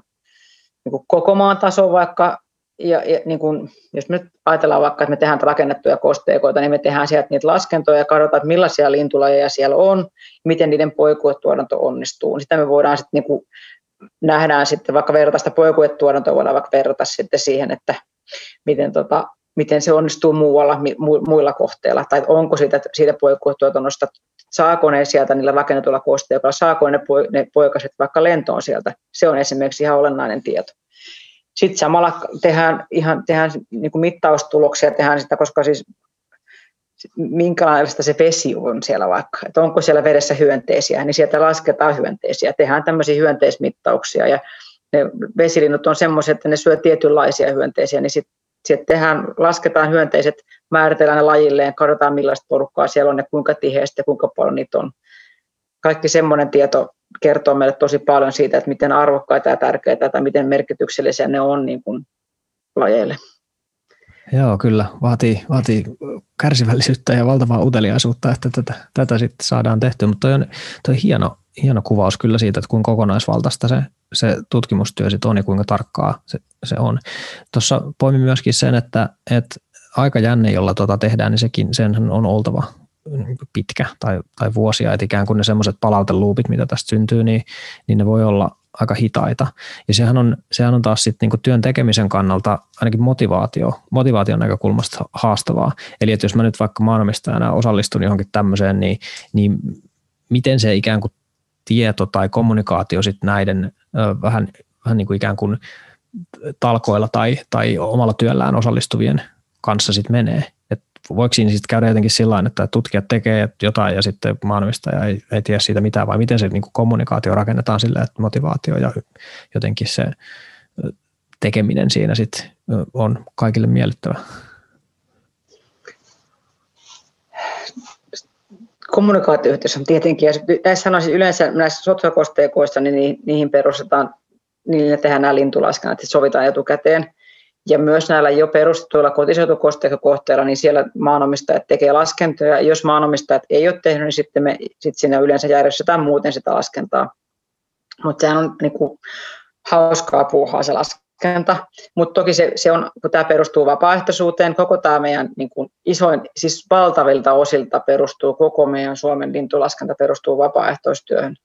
niin kuin koko maan taso vaikka, ja, ja niin kuin, jos me nyt ajatellaan vaikka, että me tehdään rakennettuja kosteikoita, niin me tehdään sieltä niitä laskentoja ja katsotaan, että millaisia lintulajeja siellä on, miten niiden poikuetuotanto onnistuu. Sitä me voidaan sitten niin kuin, nähdään sitten vaikka verrata sitä poikuetuotantoa, voidaan vaikka verrata sitten siihen, että miten, tota, miten se onnistuu muualla, mu, muilla kohteilla, tai onko siitä, siitä poikuetuotannosta, saako ne sieltä niillä rakennetuilla kosteikoilla, saako ne, ne poikaset vaikka lentoon sieltä. Se on esimerkiksi ihan olennainen tieto. Sitten samalla tehdään, ihan, tehdään niin kuin mittaustuloksia, tehdään sitä, koska siis minkälaista se vesi on siellä vaikka, että onko siellä vedessä hyönteisiä, niin sieltä lasketaan hyönteisiä, tehdään tämmöisiä hyönteismittauksia ja ne vesilinnut on semmoisia, että ne syö tietynlaisia hyönteisiä, niin sitten sit tehdään, lasketaan hyönteiset, määritellään ne lajilleen, katsotaan millaista porukkaa siellä on ja kuinka tiheästi ja kuinka paljon niitä on. Kaikki semmoinen tieto kertoo meille tosi paljon siitä, että miten arvokkaita ja tärkeitä tai miten merkityksellisiä ne on niin kuin lajeille. Joo, kyllä. Vaatii, vaatii kärsivällisyyttä ja valtavaa uteliaisuutta, että tätä, tätä sitten saadaan tehtyä. Mutta toi on toi hieno, hieno kuvaus kyllä siitä, että kuinka kokonaisvaltaista se, se tutkimustyö sitten on ja kuinka tarkkaa se, se on. Tuossa poimin myöskin sen, että, että aikajänne, jolla tuota tehdään, niin sekin sen on oltava pitkä tai, tai vuosia, että ikään kuin ne semmoiset palauteluupit, mitä tästä syntyy, niin, niin ne voi olla aika hitaita. Ja sehän on, sehän on taas sitten niin työn tekemisen kannalta ainakin motivaatio, motivaation näkökulmasta haastavaa. Eli että jos mä nyt vaikka maanomistajana osallistun johonkin tämmöiseen, niin, niin miten se ikään kuin tieto tai kommunikaatio sitten näiden ö, vähän, vähän niin kuin ikään kuin talkoilla tai, tai omalla työllään osallistuvien kanssa sitten menee. Voiko siinä sitten käydä jotenkin sillä että tutkijat tekee jotain ja sitten maanomistaja ei, ei tiedä siitä mitään, vai miten se niin kuin kommunikaatio rakennetaan sillä, että motivaatio ja jotenkin se tekeminen siinä sitten on kaikille miellyttävä? Kommunikaatioyhteys on tietenkin, ja näissä sanoisin yleensä näissä sotsakosteikoissa, niin niihin perustetaan, niin tehdään nämä lintulaskennat, että sovitaan etukäteen – ja myös näillä jo perustetuilla kotiseutukosteikokohteilla, niin siellä maanomistajat tekee laskentoja. Jos maanomistajat ei ole tehnyt, niin sitten me sit siinä yleensä järjestetään muuten sitä laskentaa. Mutta sehän on niin kuin, hauskaa puuhaa se laskenta. Mutta toki se, se on, kun tämä perustuu vapaaehtoisuuteen, koko tämä meidän niin kuin isoin, siis valtavilta osilta perustuu, koko meidän Suomen lintulaskenta perustuu vapaaehtoistyöhön.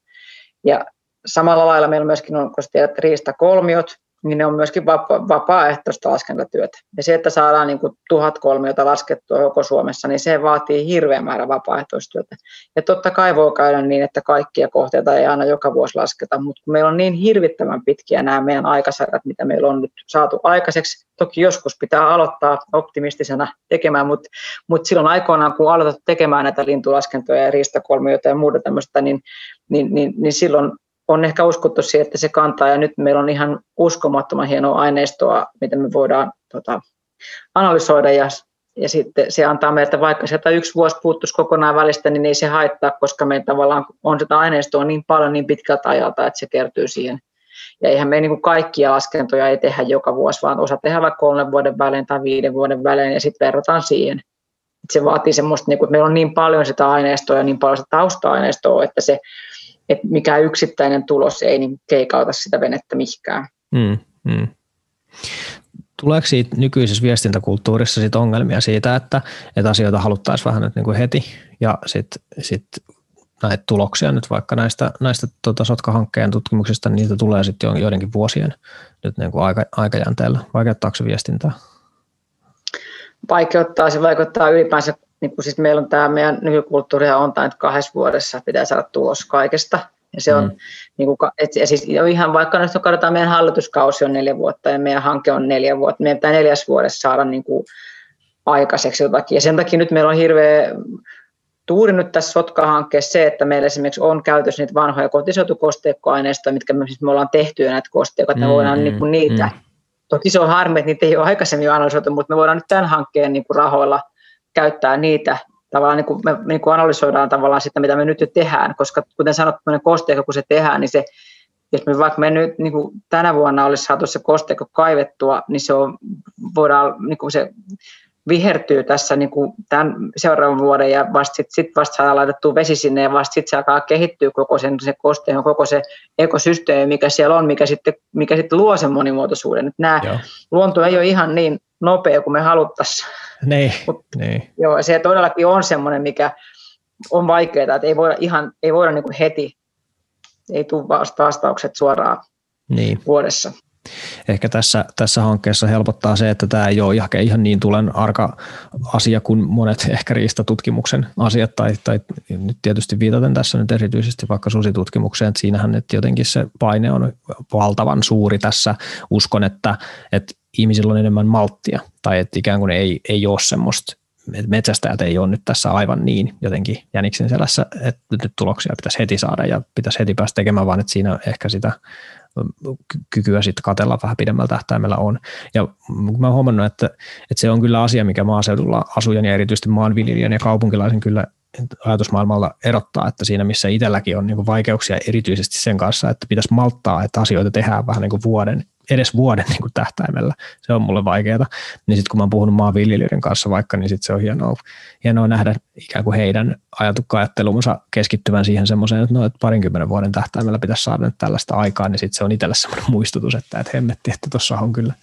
Ja samalla lailla meillä myöskin on, kun tiedät, riistakolmiot, niin ne on myöskin vapa- vapaaehtoista laskentatyötä. Ja se, että saadaan niin kuin tuhat kolmiota laskettua koko Suomessa, niin se vaatii hirveän määrän vapaaehtoistyötä. Ja totta kai voi käydä niin, että kaikkia kohteita ei aina joka vuosi lasketa, mutta kun meillä on niin hirvittävän pitkiä nämä meidän aikasarjat, mitä meillä on nyt saatu aikaiseksi, toki joskus pitää aloittaa optimistisena tekemään, mutta, mutta silloin aikoinaan, kun aloitat tekemään näitä lintulaskentoja ja riistakolmioita ja muuta tämmöistä, niin, niin, niin, niin silloin on ehkä uskottu siihen, että se kantaa ja nyt meillä on ihan uskomattoman hienoa aineistoa, mitä me voidaan tota, analysoida ja, ja sitten se antaa meiltä, vaikka sieltä yksi vuosi puuttuisi kokonaan välistä, niin ei se haittaa, koska meillä tavallaan on sitä aineistoa niin paljon niin pitkältä ajalta, että se kertyy siihen. Ja eihän me niin kuin kaikkia laskentoja ei tehdä joka vuosi, vaan osa tehdään vaikka kolmen vuoden välein tai viiden vuoden välein ja sitten verrataan siihen. se vaatii semmoista, niin kuin, että meillä on niin paljon sitä aineistoa ja niin paljon sitä tausta-aineistoa, että se että mikä yksittäinen tulos ei niin keikauta sitä venettä mihinkään. Mm, mm. Tuleeko siitä nykyisessä viestintäkulttuurissa sit ongelmia siitä, että, että asioita haluttaisiin vähän nyt niin kuin heti ja sitten sit näitä tuloksia nyt vaikka näistä, näistä tota Sotka-hankkeen tutkimuksista, niin niitä tulee sitten joidenkin vuosien nyt niin kuin aika, aikajänteellä. Vaikeuttaako se viestintää? Vaikeuttaa, se vaikuttaa ylipäänsä, niin kuin siis meillä on tämä meidän nykykulttuuri on tämä, että kahdessa vuodessa pitää saada tulos kaikesta. Ja se on, mm. niin kuin, et, ja siis ihan vaikka nyt katsotaan, meidän hallituskausi on neljä vuotta ja meidän hanke on neljä vuotta, meidän pitää neljäs vuodessa saada niin kuin, aikaiseksi jotakin. Ja sen takia nyt meillä on hirveä tuuri nyt tässä Sotka-hankkeessa se, että meillä esimerkiksi on käytössä niitä vanhoja kotisotukosteikkoaineistoja, mitkä me, siis me ollaan tehty jo näitä kosteikkoja, että me mm, voidaan mm, niin kuin niitä, mm. toki se on harmi, että niitä ei ole aikaisemmin analysoitu, mutta me voidaan nyt tämän hankkeen niin kuin rahoilla käyttää niitä, tavallaan niin kuin me niin kuin analysoidaan tavallaan sitä, mitä me nyt jo tehdään, koska kuten sanottu, kosteikko kun se tehdään, niin se jos me vaikka me nyt niin kuin tänä vuonna olisi saatu se kosteikko kaivettua, niin se on, voidaan, niin kuin se vihertyy tässä niin kuin tämän seuraavan vuoden ja vasta sitten sit vasta saadaan laitettua vesi sinne ja vasta sitten se alkaa kehittyä koko sen, se kosteen, koko se ekosysteemi, mikä siellä on, mikä sitten, mikä sitten luo sen monimuotoisuuden. Nämä joo. luonto ei ole ihan niin nopea kuin me haluttaisiin. Niin, Mut, niin. Joo, se todellakin on semmoinen, mikä on vaikeaa, että ei voida, ihan, ei voida niin kuin heti, ei tule vastaukset suoraan niin. vuodessa ehkä tässä, tässä hankkeessa helpottaa se, että tämä ei ole ihan, ihan niin tulen arka asia kuin monet ehkä riistatutkimuksen asiat, tai, tai nyt tietysti viitaten tässä nyt erityisesti vaikka susitutkimukseen, että siinähän että jotenkin se paine on valtavan suuri tässä. Uskon, että, että ihmisillä on enemmän malttia, tai että ikään kuin ei, ei ole semmoista metsästäjät ei ole nyt tässä aivan niin jotenkin jäniksen selässä, että nyt tuloksia pitäisi heti saada ja pitäisi heti päästä tekemään, vaan että siinä ehkä sitä kykyä sitten katella vähän pidemmällä tähtäimellä on. Ja mä oon huomannut, että, että se on kyllä asia, mikä maaseudulla asujan ja erityisesti maanviljelijän ja kaupunkilaisen kyllä ajatusmaailmalla erottaa, että siinä missä itselläkin on niin vaikeuksia erityisesti sen kanssa, että pitäisi malttaa, että asioita tehdään vähän niin kuin vuoden edes vuoden niin kuin tähtäimellä. Se on mulle vaikeaa. Niin sitten kun mä oon puhunut maanviljelijöiden kanssa vaikka, niin sitten se on hienoa, hienoa nähdä ikään kuin heidän ajatukka-ajattelunsa keskittyvän siihen semmoiseen, että, no, että parinkymmenen vuoden tähtäimellä pitäisi saada nyt tällaista aikaa, niin sitten se on itselle semmoinen muistutus, että, että hemmetti, että tuossa on kyllä,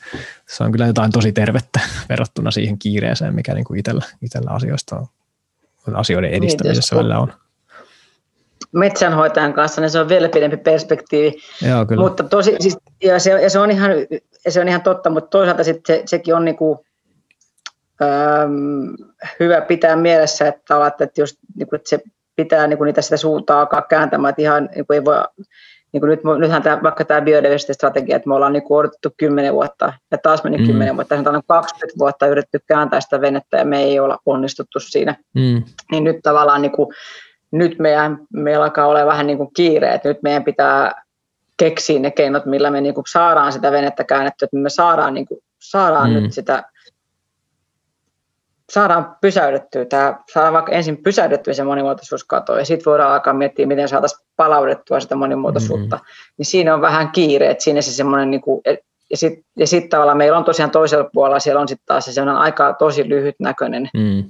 se on kyllä jotain tosi tervettä verrattuna siihen kiireeseen, mikä niin kuin itsellä, itsellä asioista on, asioiden niin, edistämisessä niin, välillä on metsänhoitajan kanssa, niin se on vielä pidempi perspektiivi. Joo, kyllä. Mutta tosi, siis, ja se, ja se, on ihan, se on ihan totta, mutta toisaalta sit se, sekin on niinku, äm, hyvä pitää mielessä, että, että, just, niinku, että se pitää niinku, niitä sitä suuntaa alkaa kääntämään, että ihan niinku, ei voi niin nyt, nythän tämä, vaikka tämä biodiversiteettistrategia, että me ollaan niin odotettu 10 vuotta ja taas meni mm. 10 vuotta, nyt on 20 vuotta yritetty kääntää sitä venettä ja me ei olla onnistuttu siinä. Mm. Niin nyt tavallaan niin kuin, nyt meidän, meillä alkaa olla vähän niin kuin kiire, että nyt meidän pitää keksiä ne keinot, millä me niin kuin saadaan sitä venettä käännettyä, että me saadaan, niin kuin, saadaan mm. nyt sitä saadaan pysäytettyä tämä, saadaan vaikka ensin pysäytettyä se monimuotoisuuskato ja sitten voidaan alkaa miettiä, miten saataisiin palautettua sitä monimuotoisuutta. Mm-hmm. Niin siinä on vähän kiire, että siinä se semmoinen, niin kuin, ja sitten ja sit tavallaan meillä on tosiaan toisella puolella, siellä on sitten taas se sellainen aika tosi lyhytnäköinen, mm.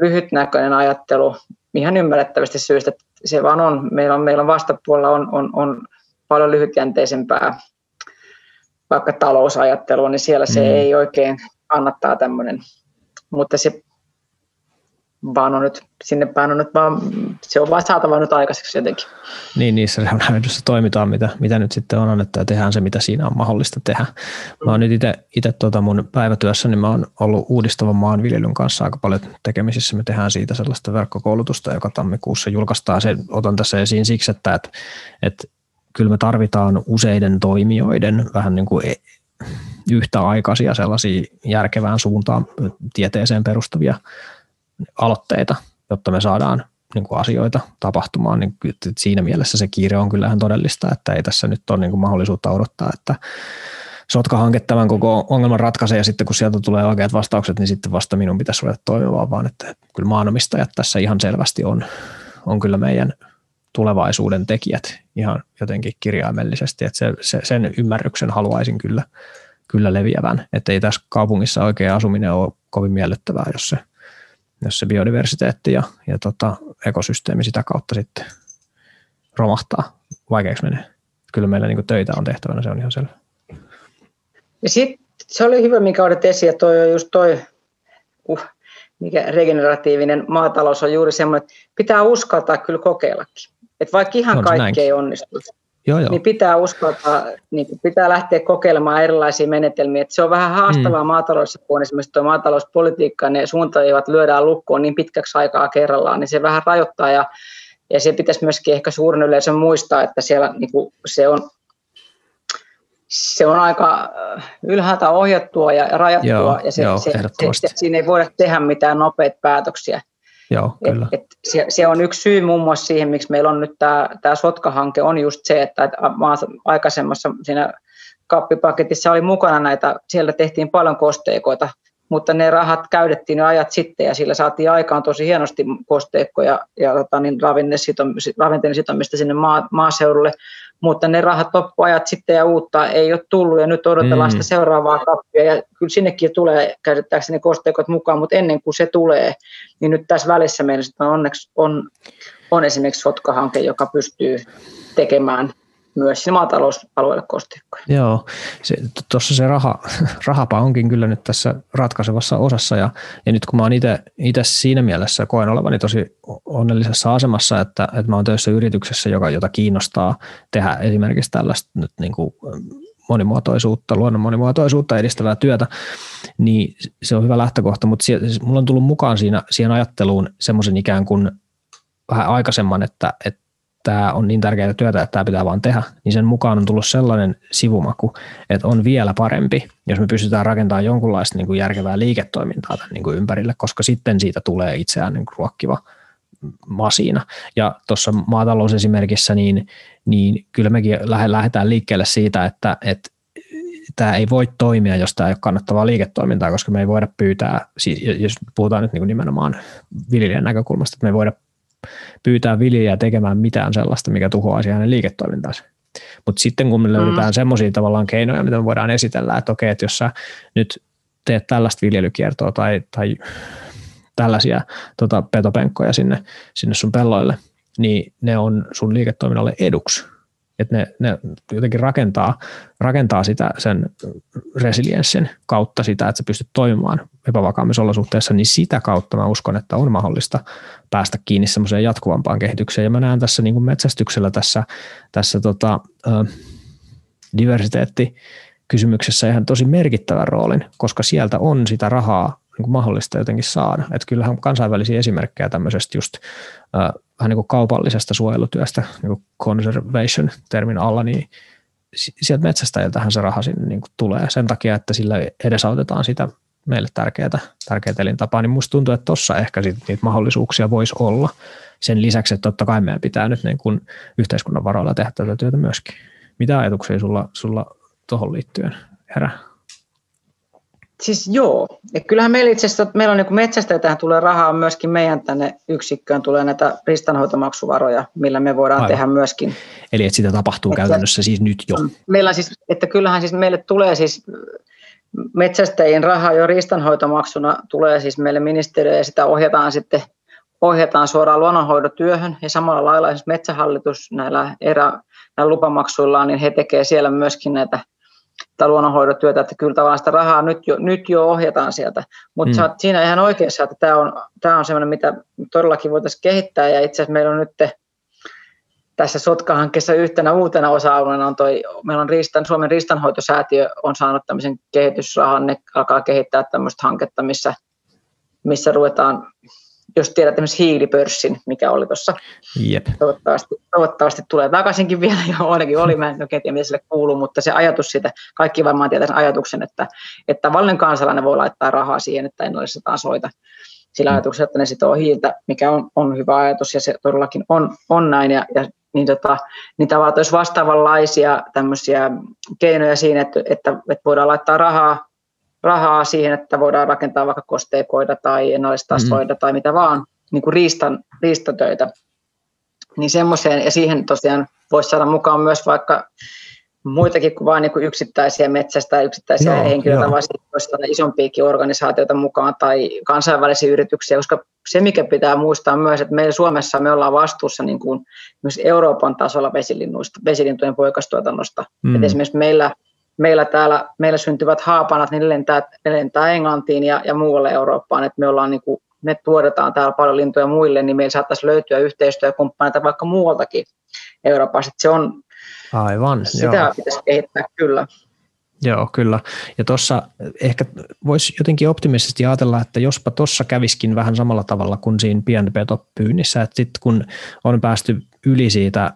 lyhytnäköinen ajattelu, ihan ymmärrettävästi syystä, että se vaan on, meillä on, meillä on vastapuolella on, on, on paljon lyhytjänteisempää vaikka talousajattelua, niin siellä se mm. ei oikein kannattaa tämmöinen, mutta se vaan on nyt, sinne päin on nyt vaan, se on vaan saatava nyt aikaiseksi jotenkin. Niin, niissä reunaehdoissa toimitaan, mitä, mitä nyt sitten on annettu ja tehdään se, mitä siinä on mahdollista tehdä. Mä oon nyt itse tuota mun päivätyössä, niin mä oon ollut uudistavan maanviljelyn kanssa aika paljon tekemisissä. Me tehdään siitä sellaista verkkokoulutusta, joka tammikuussa julkaistaan. Se otan tässä esiin siksi, että, että, että kyllä me tarvitaan useiden toimijoiden vähän niin kuin e- yhtäaikaisia sellaisia järkevään suuntaan tieteeseen perustuvia aloitteita, jotta me saadaan niin kuin asioita tapahtumaan, niin siinä mielessä se kiire on kyllähän todellista, että ei tässä nyt ole niin kuin mahdollisuutta odottaa, että Sotka-hanke tämän koko ongelman ratkaisee ja sitten kun sieltä tulee oikeat vastaukset, niin sitten vasta minun pitäisi ruveta toimimaan, vaan että kyllä maanomistajat tässä ihan selvästi on, on kyllä meidän tulevaisuuden tekijät ihan jotenkin kirjaimellisesti, että se, se, sen ymmärryksen haluaisin kyllä, kyllä leviävän, että ei tässä kaupungissa oikein asuminen ole kovin miellyttävää, jos se jos se biodiversiteetti ja, ja tota, ekosysteemi sitä kautta sitten romahtaa. Vaikeaksi menee. Kyllä meillä niin töitä on tehtävänä, se on ihan selvä. Ja sitten se oli hyvä, mikä olet esiin, että toi on just toi, uh, mikä regeneratiivinen maatalous on juuri semmoinen, että pitää uskaltaa kyllä kokeillakin. Että vaikka ihan kaikki näinkin. ei onnistu, joo, joo. niin pitää uskaltaa, niin pitää lähteä kokeilemaan erilaisia menetelmiä. Että se on vähän haastavaa mm. maataloudessa, kun esimerkiksi tuo maatalouspolitiikka, ne suuntaviivat lyödään lukkoon niin pitkäksi aikaa kerrallaan, niin se vähän rajoittaa ja ja se pitäisi myöskin ehkä suurin yleisö muistaa, että siellä niin kuin, se on se on aika äh, ylhäältä ohjattua ja rajattua, joo, ja se, joo, se, se, siinä ei voida tehdä mitään nopeita päätöksiä. Joo, kyllä. Et, et se, se on yksi syy muun muassa siihen, miksi meillä on nyt tämä, tämä Sotka-hanke, on just se, että, että aikaisemmassa siinä kappipaketissa oli mukana näitä, siellä tehtiin paljon kosteikoita, mutta ne rahat käytettiin jo ajat sitten ja sillä saatiin aikaan tosi hienosti kosteikkoja ja tota, niin ravinteiden sitomista sinne maa, maaseudulle, mutta ne rahat loppuajat sitten ja uutta ei ole tullut ja nyt odotellaan mm. sitä seuraavaa kappia ja kyllä sinnekin tulee käsittääkseni kosteikot mukaan, mutta ennen kuin se tulee, niin nyt tässä välissä meillä sitten onneksi on, on esimerkiksi Sotka-hanke, joka pystyy tekemään myös sinne maatalousalueelle kosteikkoja. Joo, tuossa se raha, rahapa onkin kyllä nyt tässä ratkaisevassa osassa ja, ja nyt kun mä oon itse siinä mielessä koen olevani tosi onnellisessa asemassa, että, että mä oon töissä yrityksessä, joka, jota kiinnostaa tehdä esimerkiksi tällaista nyt niin kuin monimuotoisuutta, luonnon monimuotoisuutta edistävää työtä, niin se on hyvä lähtökohta, mutta sie, siis mulla on tullut mukaan siinä, siihen ajatteluun semmoisen ikään kuin vähän aikaisemman, että, että tämä on niin tärkeää työtä, että tämä pitää vaan tehdä, niin sen mukaan on tullut sellainen sivumaku, että on vielä parempi, jos me pystytään rakentamaan jonkunlaista niin kuin järkevää liiketoimintaa tämän niin kuin ympärille, koska sitten siitä tulee itseään niin kuin ruokkiva masina. Ja tuossa maatalousesimerkissä, niin, niin kyllä mekin lähdetään liikkeelle siitä, että, että tämä ei voi toimia, jos tämä ei ole kannattavaa liiketoimintaa, koska me ei voida pyytää, siis jos puhutaan nyt niin nimenomaan viljelijän näkökulmasta, että me ei voida pyytää viljelijää tekemään mitään sellaista, mikä tuhoaisi hänen liiketoimintansa. Mutta sitten kun me löydetään mm. semmoisia tavallaan keinoja, mitä me voidaan esitellä, että okei, että jos sä nyt teet tällaista viljelykiertoa tai, tai tällaisia tota, petopenkkoja sinne, sinne sun pelloille, niin ne on sun liiketoiminnalle eduksi että ne, ne jotenkin rakentaa, rakentaa sitä sen resilienssin kautta sitä, että sä pystyt toimimaan epävakaammissa olosuhteissa, niin sitä kautta mä uskon, että on mahdollista päästä kiinni semmoiseen jatkuvampaan kehitykseen. Ja mä näen tässä niin kuin metsästyksellä tässä, tässä tota, diversiteetti kysymyksessä ihan tosi merkittävän roolin, koska sieltä on sitä rahaa niin kuin mahdollista jotenkin saada. Että kyllähän kansainvälisiä esimerkkejä tämmöisestä just äh, vähän niin kuin kaupallisesta suojelutyöstä, niin kuin conservation-termin alla, niin sieltä metsästäjiltähän se raha sinne niin kuin tulee sen takia, että sillä edesautetaan sitä meille tärkeää, tärkeää elintapaa, niin musta tuntuu, että tuossa ehkä sit niitä mahdollisuuksia voisi olla. Sen lisäksi, että totta kai meidän pitää nyt niin kuin yhteiskunnan varoilla tehdä tätä työtä myöskin. Mitä ajatuksia sulla, sulla tuohon liittyen herää? Siis joo, ja kyllähän meillä itse asiassa, meillä on niin metsästäjä, tulee rahaa myöskin meidän tänne yksikköön, tulee näitä ristanhoitomaksuvaroja, millä me voidaan Aivan. tehdä myöskin. Eli että sitä tapahtuu että, käytännössä siis nyt jo. Meillä siis, että kyllähän siis meille tulee siis metsästäjien rahaa jo ristanhoitomaksuna tulee siis meille ministeriöön ja sitä ohjataan sitten ohjataan suoraan luonnonhoidotyöhön ja samalla lailla esimerkiksi metsähallitus näillä, erä, näillä lupamaksuillaan, niin he tekevät siellä myöskin näitä tai luonnonhoidotyötä, että kyllä tavallaan sitä rahaa nyt jo, nyt jo ohjataan sieltä. Mutta mm. siinä ihan oikeassa, että tämä on, tämä on sellainen, mitä todellakin voitaisiin kehittää ja itse asiassa meillä on nyt tässä Sotka-hankkeessa yhtenä uutena osa-alueena on toi, meillä on Ristan, Suomen ristanhoitosäätiö on saanut tämmöisen kehitysrahan, ne alkaa kehittää tämmöistä hanketta, missä, missä ruvetaan jos tiedät esimerkiksi hiilipörssin, mikä oli tuossa. Yep. Toivottavasti, toivottavasti tulee takaisinkin vielä, jo ainakin oli, mä en oikein tiedä, mitä sille kuuluu, mutta se ajatus siitä, kaikki varmaan tietää sen ajatuksen, että, että tavallinen kansalainen voi laittaa rahaa siihen, että en ole soita sillä mm. ajatuksella, että ne sitoo hiiltä, mikä on, on hyvä ajatus ja se todellakin on, on näin. Ja, ja niin, tota, niin tavallaan olisi vastaavanlaisia tämmöisiä keinoja siinä, että, että, että voidaan laittaa rahaa rahaa siihen, että voidaan rakentaa vaikka kosteikoida tai ennallistasoida mm-hmm. tai mitä vaan, niin kuin riistan, riistatöitä. Niin semmoiseen, ja siihen tosiaan voisi saada mukaan myös vaikka muitakin kuin vain niin yksittäisiä metsästä, yksittäisiä joo, henkilöitä, vaan isompiakin organisaatioita mukaan tai kansainvälisiä yrityksiä, koska se, mikä pitää muistaa myös, että meillä Suomessa me ollaan vastuussa niin kuin myös Euroopan tasolla vesilinnuista, vesilintujen poikastuotannosta. Mm. esimerkiksi meillä, meillä täällä, meillä syntyvät haapanat, niin ne lentää, ne lentää Englantiin ja, ja muualle Eurooppaan, että me ollaan niin kuin, me tuotetaan täällä paljon lintuja muille, niin meillä saattaisi löytyä yhteistyökumppaneita vaikka muualtakin Euroopassa. Se on, Aivan, Sitä joo. pitäisi kehittää kyllä. Joo, kyllä. Ja tuossa ehkä voisi jotenkin optimistisesti ajatella, että jospa tuossa käviskin vähän samalla tavalla kuin siinä pienpetopyynnissä, että sitten kun on päästy yli siitä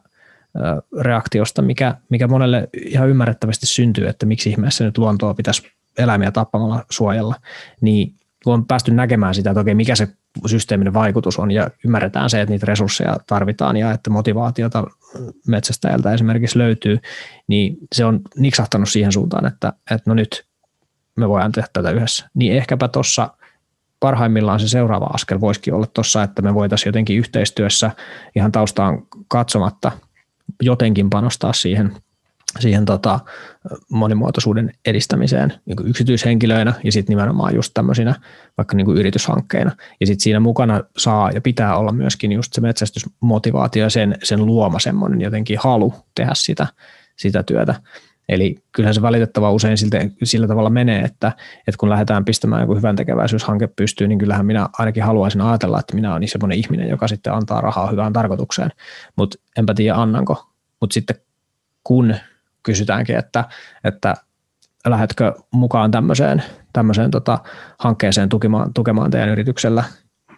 reaktiosta, mikä, mikä monelle ihan ymmärrettävästi syntyy, että miksi ihmeessä nyt luontoa pitäisi eläimiä tappamalla suojella, niin on päästy näkemään sitä, että okei, mikä se systeeminen vaikutus on ja ymmärretään se, että niitä resursseja tarvitaan ja että motivaatiota metsästäjältä esimerkiksi löytyy, niin se on niksahtanut siihen suuntaan, että, että no nyt me voidaan tehdä tätä yhdessä. Niin ehkäpä tuossa parhaimmillaan se seuraava askel voisikin olla tuossa, että me voitaisiin jotenkin yhteistyössä ihan taustaan katsomatta jotenkin panostaa siihen – siihen tota, monimuotoisuuden edistämiseen niin yksityishenkilöinä ja sitten nimenomaan just tämmöisinä vaikka niin yrityshankkeina. Ja sitten siinä mukana saa ja pitää olla myöskin just se metsästysmotivaatio ja sen, sen luoma semmoinen jotenkin halu tehdä sitä, sitä työtä. Eli kyllähän se valitettava usein siltä, sillä tavalla menee, että, että kun lähdetään pistämään joku hyvän tekeväisyyshanke pystyyn, niin kyllähän minä ainakin haluaisin ajatella, että minä olen semmoinen ihminen, joka sitten antaa rahaa hyvään tarkoitukseen, mutta enpä tiedä annanko. Mutta sitten kun kysytäänkin, että, että lähdetkö mukaan tämmöiseen, tämmöiseen tota, hankkeeseen tukemaan, tukemaan teidän yrityksellä,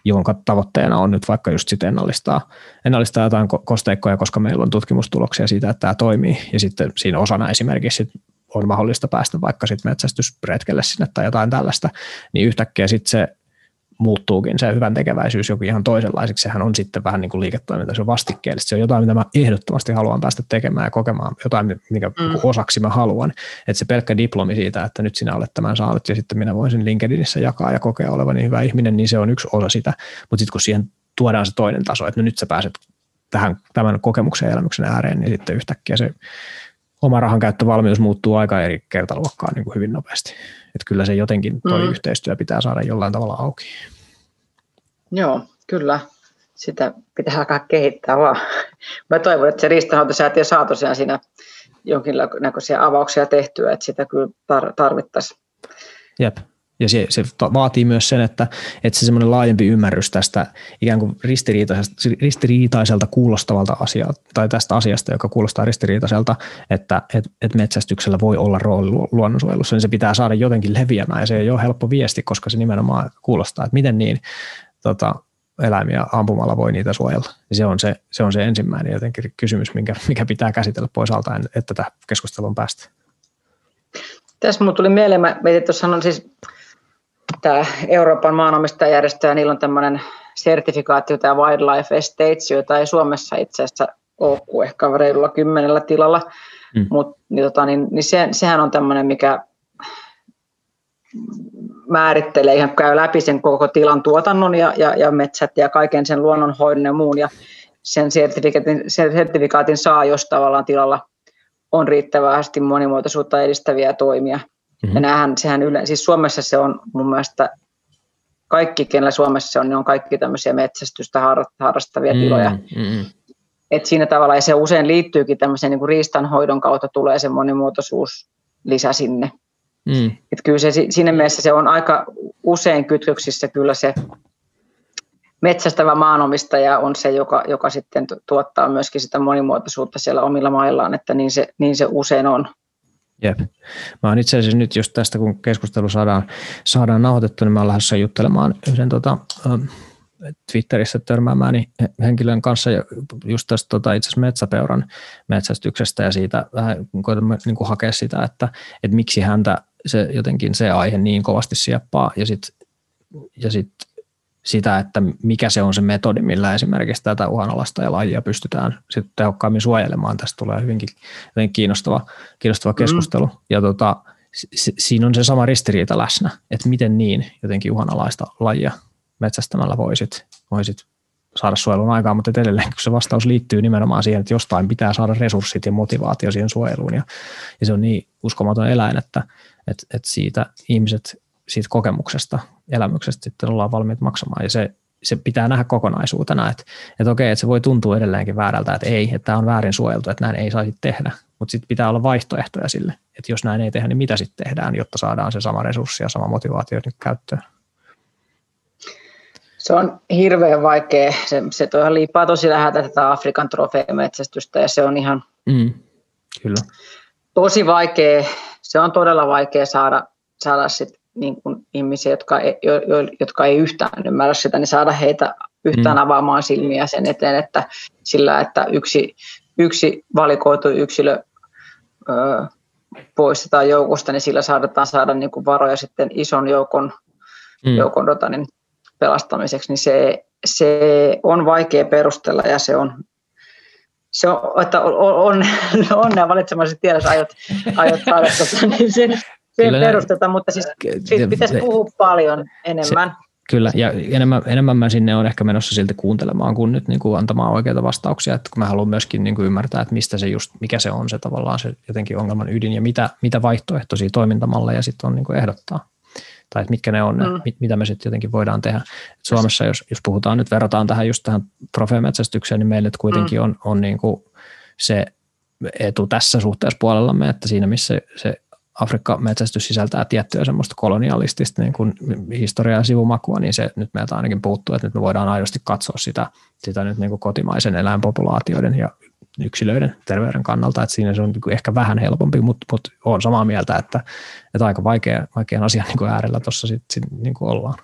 jonka tavoitteena on nyt vaikka just sitten ennallistaa, ennallistaa jotain kosteikkoja, koska meillä on tutkimustuloksia siitä, että tämä toimii. Ja sitten siinä osana esimerkiksi on mahdollista päästä vaikka sitten metsästysretkelle sinne tai jotain tällaista, niin yhtäkkiä sitten se muuttuukin se hyvän tekeväisyys jokin ihan toisenlaiseksi. Sehän on sitten vähän niin kuin liiketoiminta, se on vastikkeellista. Se on jotain, mitä mä ehdottomasti haluan päästä tekemään ja kokemaan, jotain, mikä mm. osaksi mä haluan. Että se pelkkä diplomi siitä, että nyt sinä olet tämän saanut ja sitten minä voisin LinkedInissä jakaa ja kokea olevani hyvä ihminen, niin se on yksi osa sitä. Mutta sitten kun siihen tuodaan se toinen taso, että no nyt sä pääset tähän, tämän kokemuksen ja elämyksen ääreen, niin sitten yhtäkkiä se oma rahan käyttövalmius muuttuu aika eri kertaluokkaan niin kuin hyvin nopeasti. Että kyllä se jotenkin toi mm. yhteistyö pitää saada jollain tavalla auki. Joo, kyllä. Sitä pitää alkaa kehittää vaan. Mä toivon, että se riistanhoitosäätiö saa tosiaan siinä jonkinnäköisiä avauksia tehtyä, että sitä kyllä tarvittaisiin. Jep. Ja se, se vaatii myös sen, että, että se semmoinen laajempi ymmärrys tästä ikään kuin ristiriitaiselta kuulostavalta asialta, tai tästä asiasta, joka kuulostaa ristiriitaiselta, että et, et metsästyksellä voi olla rooli luonnonsuojelussa, niin se pitää saada jotenkin leviämään, ja se ei ole helppo viesti, koska se nimenomaan kuulostaa, että miten niin tota, eläimiä ampumalla voi niitä suojella. Ja se on se, se on se ensimmäinen jotenkin kysymys, minkä, mikä pitää käsitellä pois alta, että tähän keskusteluun päästä. Tässä minulle tuli mieleen, mä tuossa on siis tämä Euroopan maanomistajajärjestö, ja niillä on tämmöinen sertifikaatio, tämä Wildlife Estates, jota ei Suomessa itse asiassa ole kuin ehkä reilulla kymmenellä tilalla, mm. mutta niin, tota, niin, niin se, sehän on tämmöinen, mikä määrittelee, ihan käy läpi sen koko tilan tuotannon ja, ja, ja metsät ja kaiken sen luonnonhoidon ja muun, ja sen sertifikaatin, sen sertifikaatin saa, jos tavallaan tilalla on riittävästi monimuotoisuutta edistäviä toimia. Mm-hmm. Ja näähän, sehän yle, siis Suomessa se on mun mielestä kaikki, kenellä Suomessa on, niin on kaikki tämmöisiä metsästystä harrastavia tiloja. Mm-hmm. Et siinä tavalla, ja se usein liittyykin tämmöiseen niin kuin riistanhoidon kautta tulee se monimuotoisuus lisä sinne. Mm. Et kyllä se, siinä mielessä se on aika usein kytköksissä kyllä se metsästävä maanomistaja on se, joka, joka sitten tuottaa myöskin sitä monimuotoisuutta siellä omilla maillaan, että niin se, niin se usein on. Jep. Mä oon itse asiassa nyt just tästä, kun keskustelu saadaan, saadaan nauhoitettu, niin mä oon lähdössä juttelemaan yhden tota, Twitterissä törmäämään henkilön kanssa just tästä tota, itse asiassa metsäpeuran metsästyksestä ja siitä vähän koetamme niin kuin hakea sitä, että, että miksi häntä se jotenkin se aihe niin kovasti sieppaa ja sitten ja sit sitä, että mikä se on se metodi, millä esimerkiksi tätä uhanalasta ja lajia pystytään sitten tehokkaammin suojelemaan. Tästä tulee hyvinkin kiinnostava, kiinnostava keskustelu. Mm. Ja tota, siinä on se sama ristiriita läsnä, että miten niin jotenkin uhanalaista lajia metsästämällä voisit, voisit saada suojelun aikaan, mutta edelleen kun se vastaus liittyy nimenomaan siihen, että jostain pitää saada resurssit ja motivaatio siihen suojeluun ja, ja se on niin uskomaton eläin, että, että, että siitä ihmiset siitä kokemuksesta, elämyksestä sitten ollaan valmiit maksamaan ja se, se pitää nähdä kokonaisuutena, että, että okei, että se voi tuntua edelleenkin väärältä, että ei, että tämä on väärin suojeltu, että näin ei saisi tehdä, mutta sitten pitää olla vaihtoehtoja sille, että jos näin ei tehdä, niin mitä sitten tehdään, jotta saadaan se sama resurssi ja sama motivaatio nyt käyttöön. Se on hirveän vaikea. Se, se liippaa tosi läheltä tätä Afrikan trofeemetsästystä ja se on ihan mm, kyllä. tosi vaikea. Se on todella vaikea saada, saada sit niin kuin ihmisiä, jotka ei, jo, jotka ei yhtään ymmärrä sitä, niin saada heitä yhtään mm. avaamaan silmiä sen eteen, että sillä, että yksi, yksi valikoitu yksilö ö, poistetaan joukosta, niin sillä saadaan saada niin kuin varoja sitten ison joukon, mm. joukon niin pelastamiseksi, niin se, se on vaikea perustella ja se on, se on että on, onnea valitsemasi tiedossa aiot, aiot saada tota, niin sen, sen perusteta, mutta siis siitä pitäisi puhua paljon enemmän. Se, kyllä, ja enemmän, enemmän mä sinne on ehkä menossa silti kuuntelemaan kuin nyt niin kuin antamaan oikeita vastauksia, että kun mä haluan myöskin niin kuin ymmärtää, että mistä se just, mikä se on se tavallaan se jotenkin ongelman ydin ja mitä, mitä vaihtoehtoisia toimintamalleja sitten on niin kuin ehdottaa tai että mitkä ne on, mm. mit, mitä me sitten jotenkin voidaan tehdä. Et Suomessa, jos, jos puhutaan nyt, verrataan tähän just tähän trofeemetsästykseen, niin meille kuitenkin mm. on, on niin kuin se etu tässä suhteessa puolellamme, että siinä missä se Afrikka-metsästys sisältää tiettyä semmoista kolonialistista niin kuin historiaa ja sivumakua, niin se nyt meiltä ainakin puuttuu, että nyt me voidaan aidosti katsoa sitä, sitä nyt niin kuin kotimaisen eläinpopulaatioiden ja yksilöiden terveyden kannalta, että siinä se on niin ehkä vähän helpompi, mutta, mutta olen samaa mieltä, että, että aika vaikea, vaikean asian niin äärellä tuossa sit, sit, niin ollaan.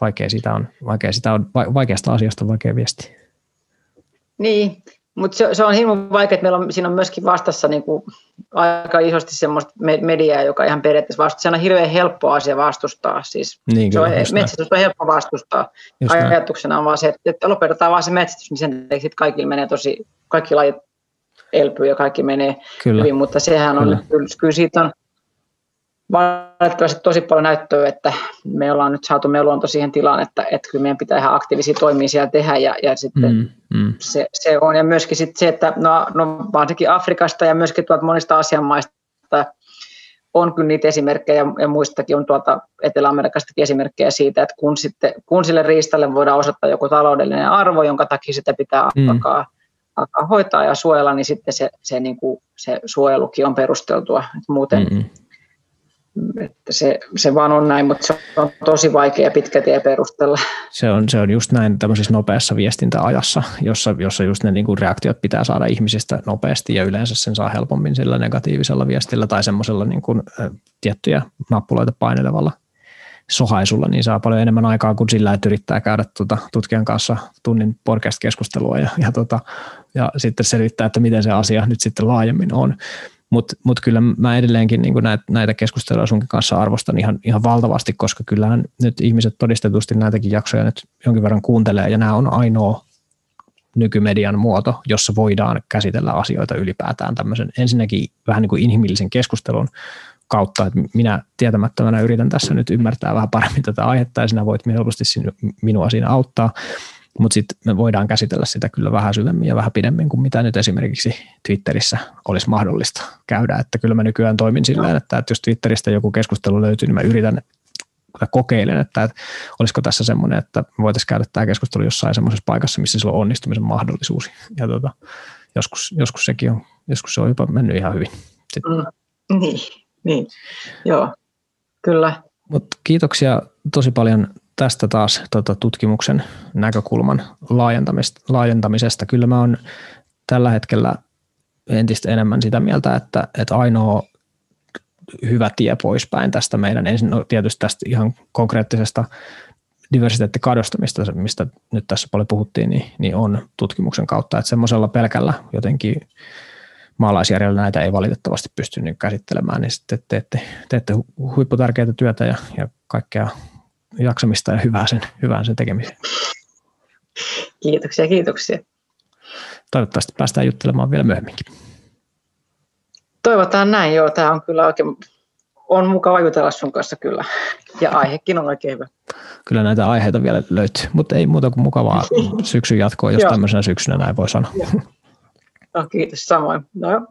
Vaikea sitä on, vaikea sitä on, vaikeasta asiasta on vaikea viestiä. Niin, mutta se, se, on hirveän vaikea, että meillä on, siinä on myöskin vastassa niin kuin aika isosti semmoista mediaa, joka ihan periaatteessa vastustaa. Se on hirveän helppo asia vastustaa. Siis niin, se on, metsästys on helppo vastustaa. Just Ajatuksena näin. on vaan se, että lopetetaan vaan se metsästys, niin sen sitten kaikille menee tosi, kaikki lajit elpyy ja kaikki menee kyllä. hyvin, mutta sehän on, kyllä, kyllä siitä on valitettavasti tosi paljon näyttöä, että me ollaan nyt saatu meidän luonto siihen tilaan, että, että kyllä meidän pitää ihan aktiivisia toimia siellä tehdä ja, ja sitten mm, mm. Se, se, on. Ja myöskin sitten se, että no, no varsinkin Afrikasta ja myöskin tuolta monista asianmaista on kyllä niitä esimerkkejä ja muistakin on tuolta Etelä-Amerikastakin esimerkkejä siitä, että kun, sitten, kun sille riistalle voidaan osoittaa joku taloudellinen arvo, jonka takia sitä pitää mm. alkaa, alkaa hoitaa ja suojella, niin sitten se, se, niin kuin, se suojelukin on perusteltua. Muuten, mm-hmm että se, se vaan on näin, mutta se on tosi vaikea pitkä tie perustella. Se on, se on just näin tämmöisessä nopeassa viestintäajassa, jossa, jossa just ne niin kuin reaktiot pitää saada ihmisistä nopeasti ja yleensä sen saa helpommin sillä negatiivisella viestillä tai semmoisella niin kuin, ä, tiettyjä nappuloita painelevalla sohaisulla, niin saa paljon enemmän aikaa kuin sillä, että yrittää käydä tuota tutkijan kanssa tunnin podcast-keskustelua ja, ja, tota, ja sitten selvittää, että miten se asia nyt sitten laajemmin on. Mutta mut kyllä mä edelleenkin niin näitä, näitä keskusteluja sunkin kanssa arvostan ihan, ihan valtavasti, koska kyllähän nyt ihmiset todistetusti näitäkin jaksoja nyt jonkin verran kuuntelee, ja nämä on ainoa nykymedian muoto, jossa voidaan käsitellä asioita ylipäätään tämmöisen ensinnäkin vähän niin kuin inhimillisen keskustelun kautta, että minä tietämättömänä yritän tässä nyt ymmärtää vähän paremmin tätä aihetta ja sinä voit helposti minua siinä auttaa, mutta sitten me voidaan käsitellä sitä kyllä vähän syvemmin ja vähän pidemmin kuin mitä nyt esimerkiksi Twitterissä olisi mahdollista käydä. Että kyllä mä nykyään toimin sillä että, että jos Twitteristä joku keskustelu löytyy, niin mä yritän tai kokeilen, että, että olisiko tässä semmoinen, että voitaisiin käydä tämä keskustelu jossain semmoisessa paikassa, missä sillä on onnistumisen mahdollisuus. Ja tota, joskus, joskus sekin on, joskus se on jopa mennyt ihan hyvin. Mm, niin, niin, joo, kyllä. Mut kiitoksia tosi paljon tästä taas tota, tutkimuksen näkökulman laajentamisesta. Kyllä mä oon tällä hetkellä entistä enemmän sitä mieltä, että, että ainoa hyvä tie poispäin tästä meidän ensin no tietysti tästä ihan konkreettisesta diversiteettikadosta, mistä, mistä nyt tässä paljon puhuttiin, niin, niin on tutkimuksen kautta, että semmoisella pelkällä jotenkin maalaisjärjellä näitä ei valitettavasti pysty käsittelemään, niin sitten teette, teette huipputärkeitä työtä ja, ja kaikkea jaksamista ja hyvää sen, hyvää sen tekemiseen. Kiitoksia, kiitoksia. Toivottavasti päästään juttelemaan vielä myöhemminkin. Toivotaan näin, joo. Tämä on kyllä oikein, on mukava jutella sun kanssa kyllä. Ja aihekin on oikein hyvä. kyllä näitä aiheita vielä löytyy, mutta ei muuta kuin mukavaa syksyn jatkoa, jos tämmöisenä syksynä näin voi sanoa. No, kiitos samoin. No,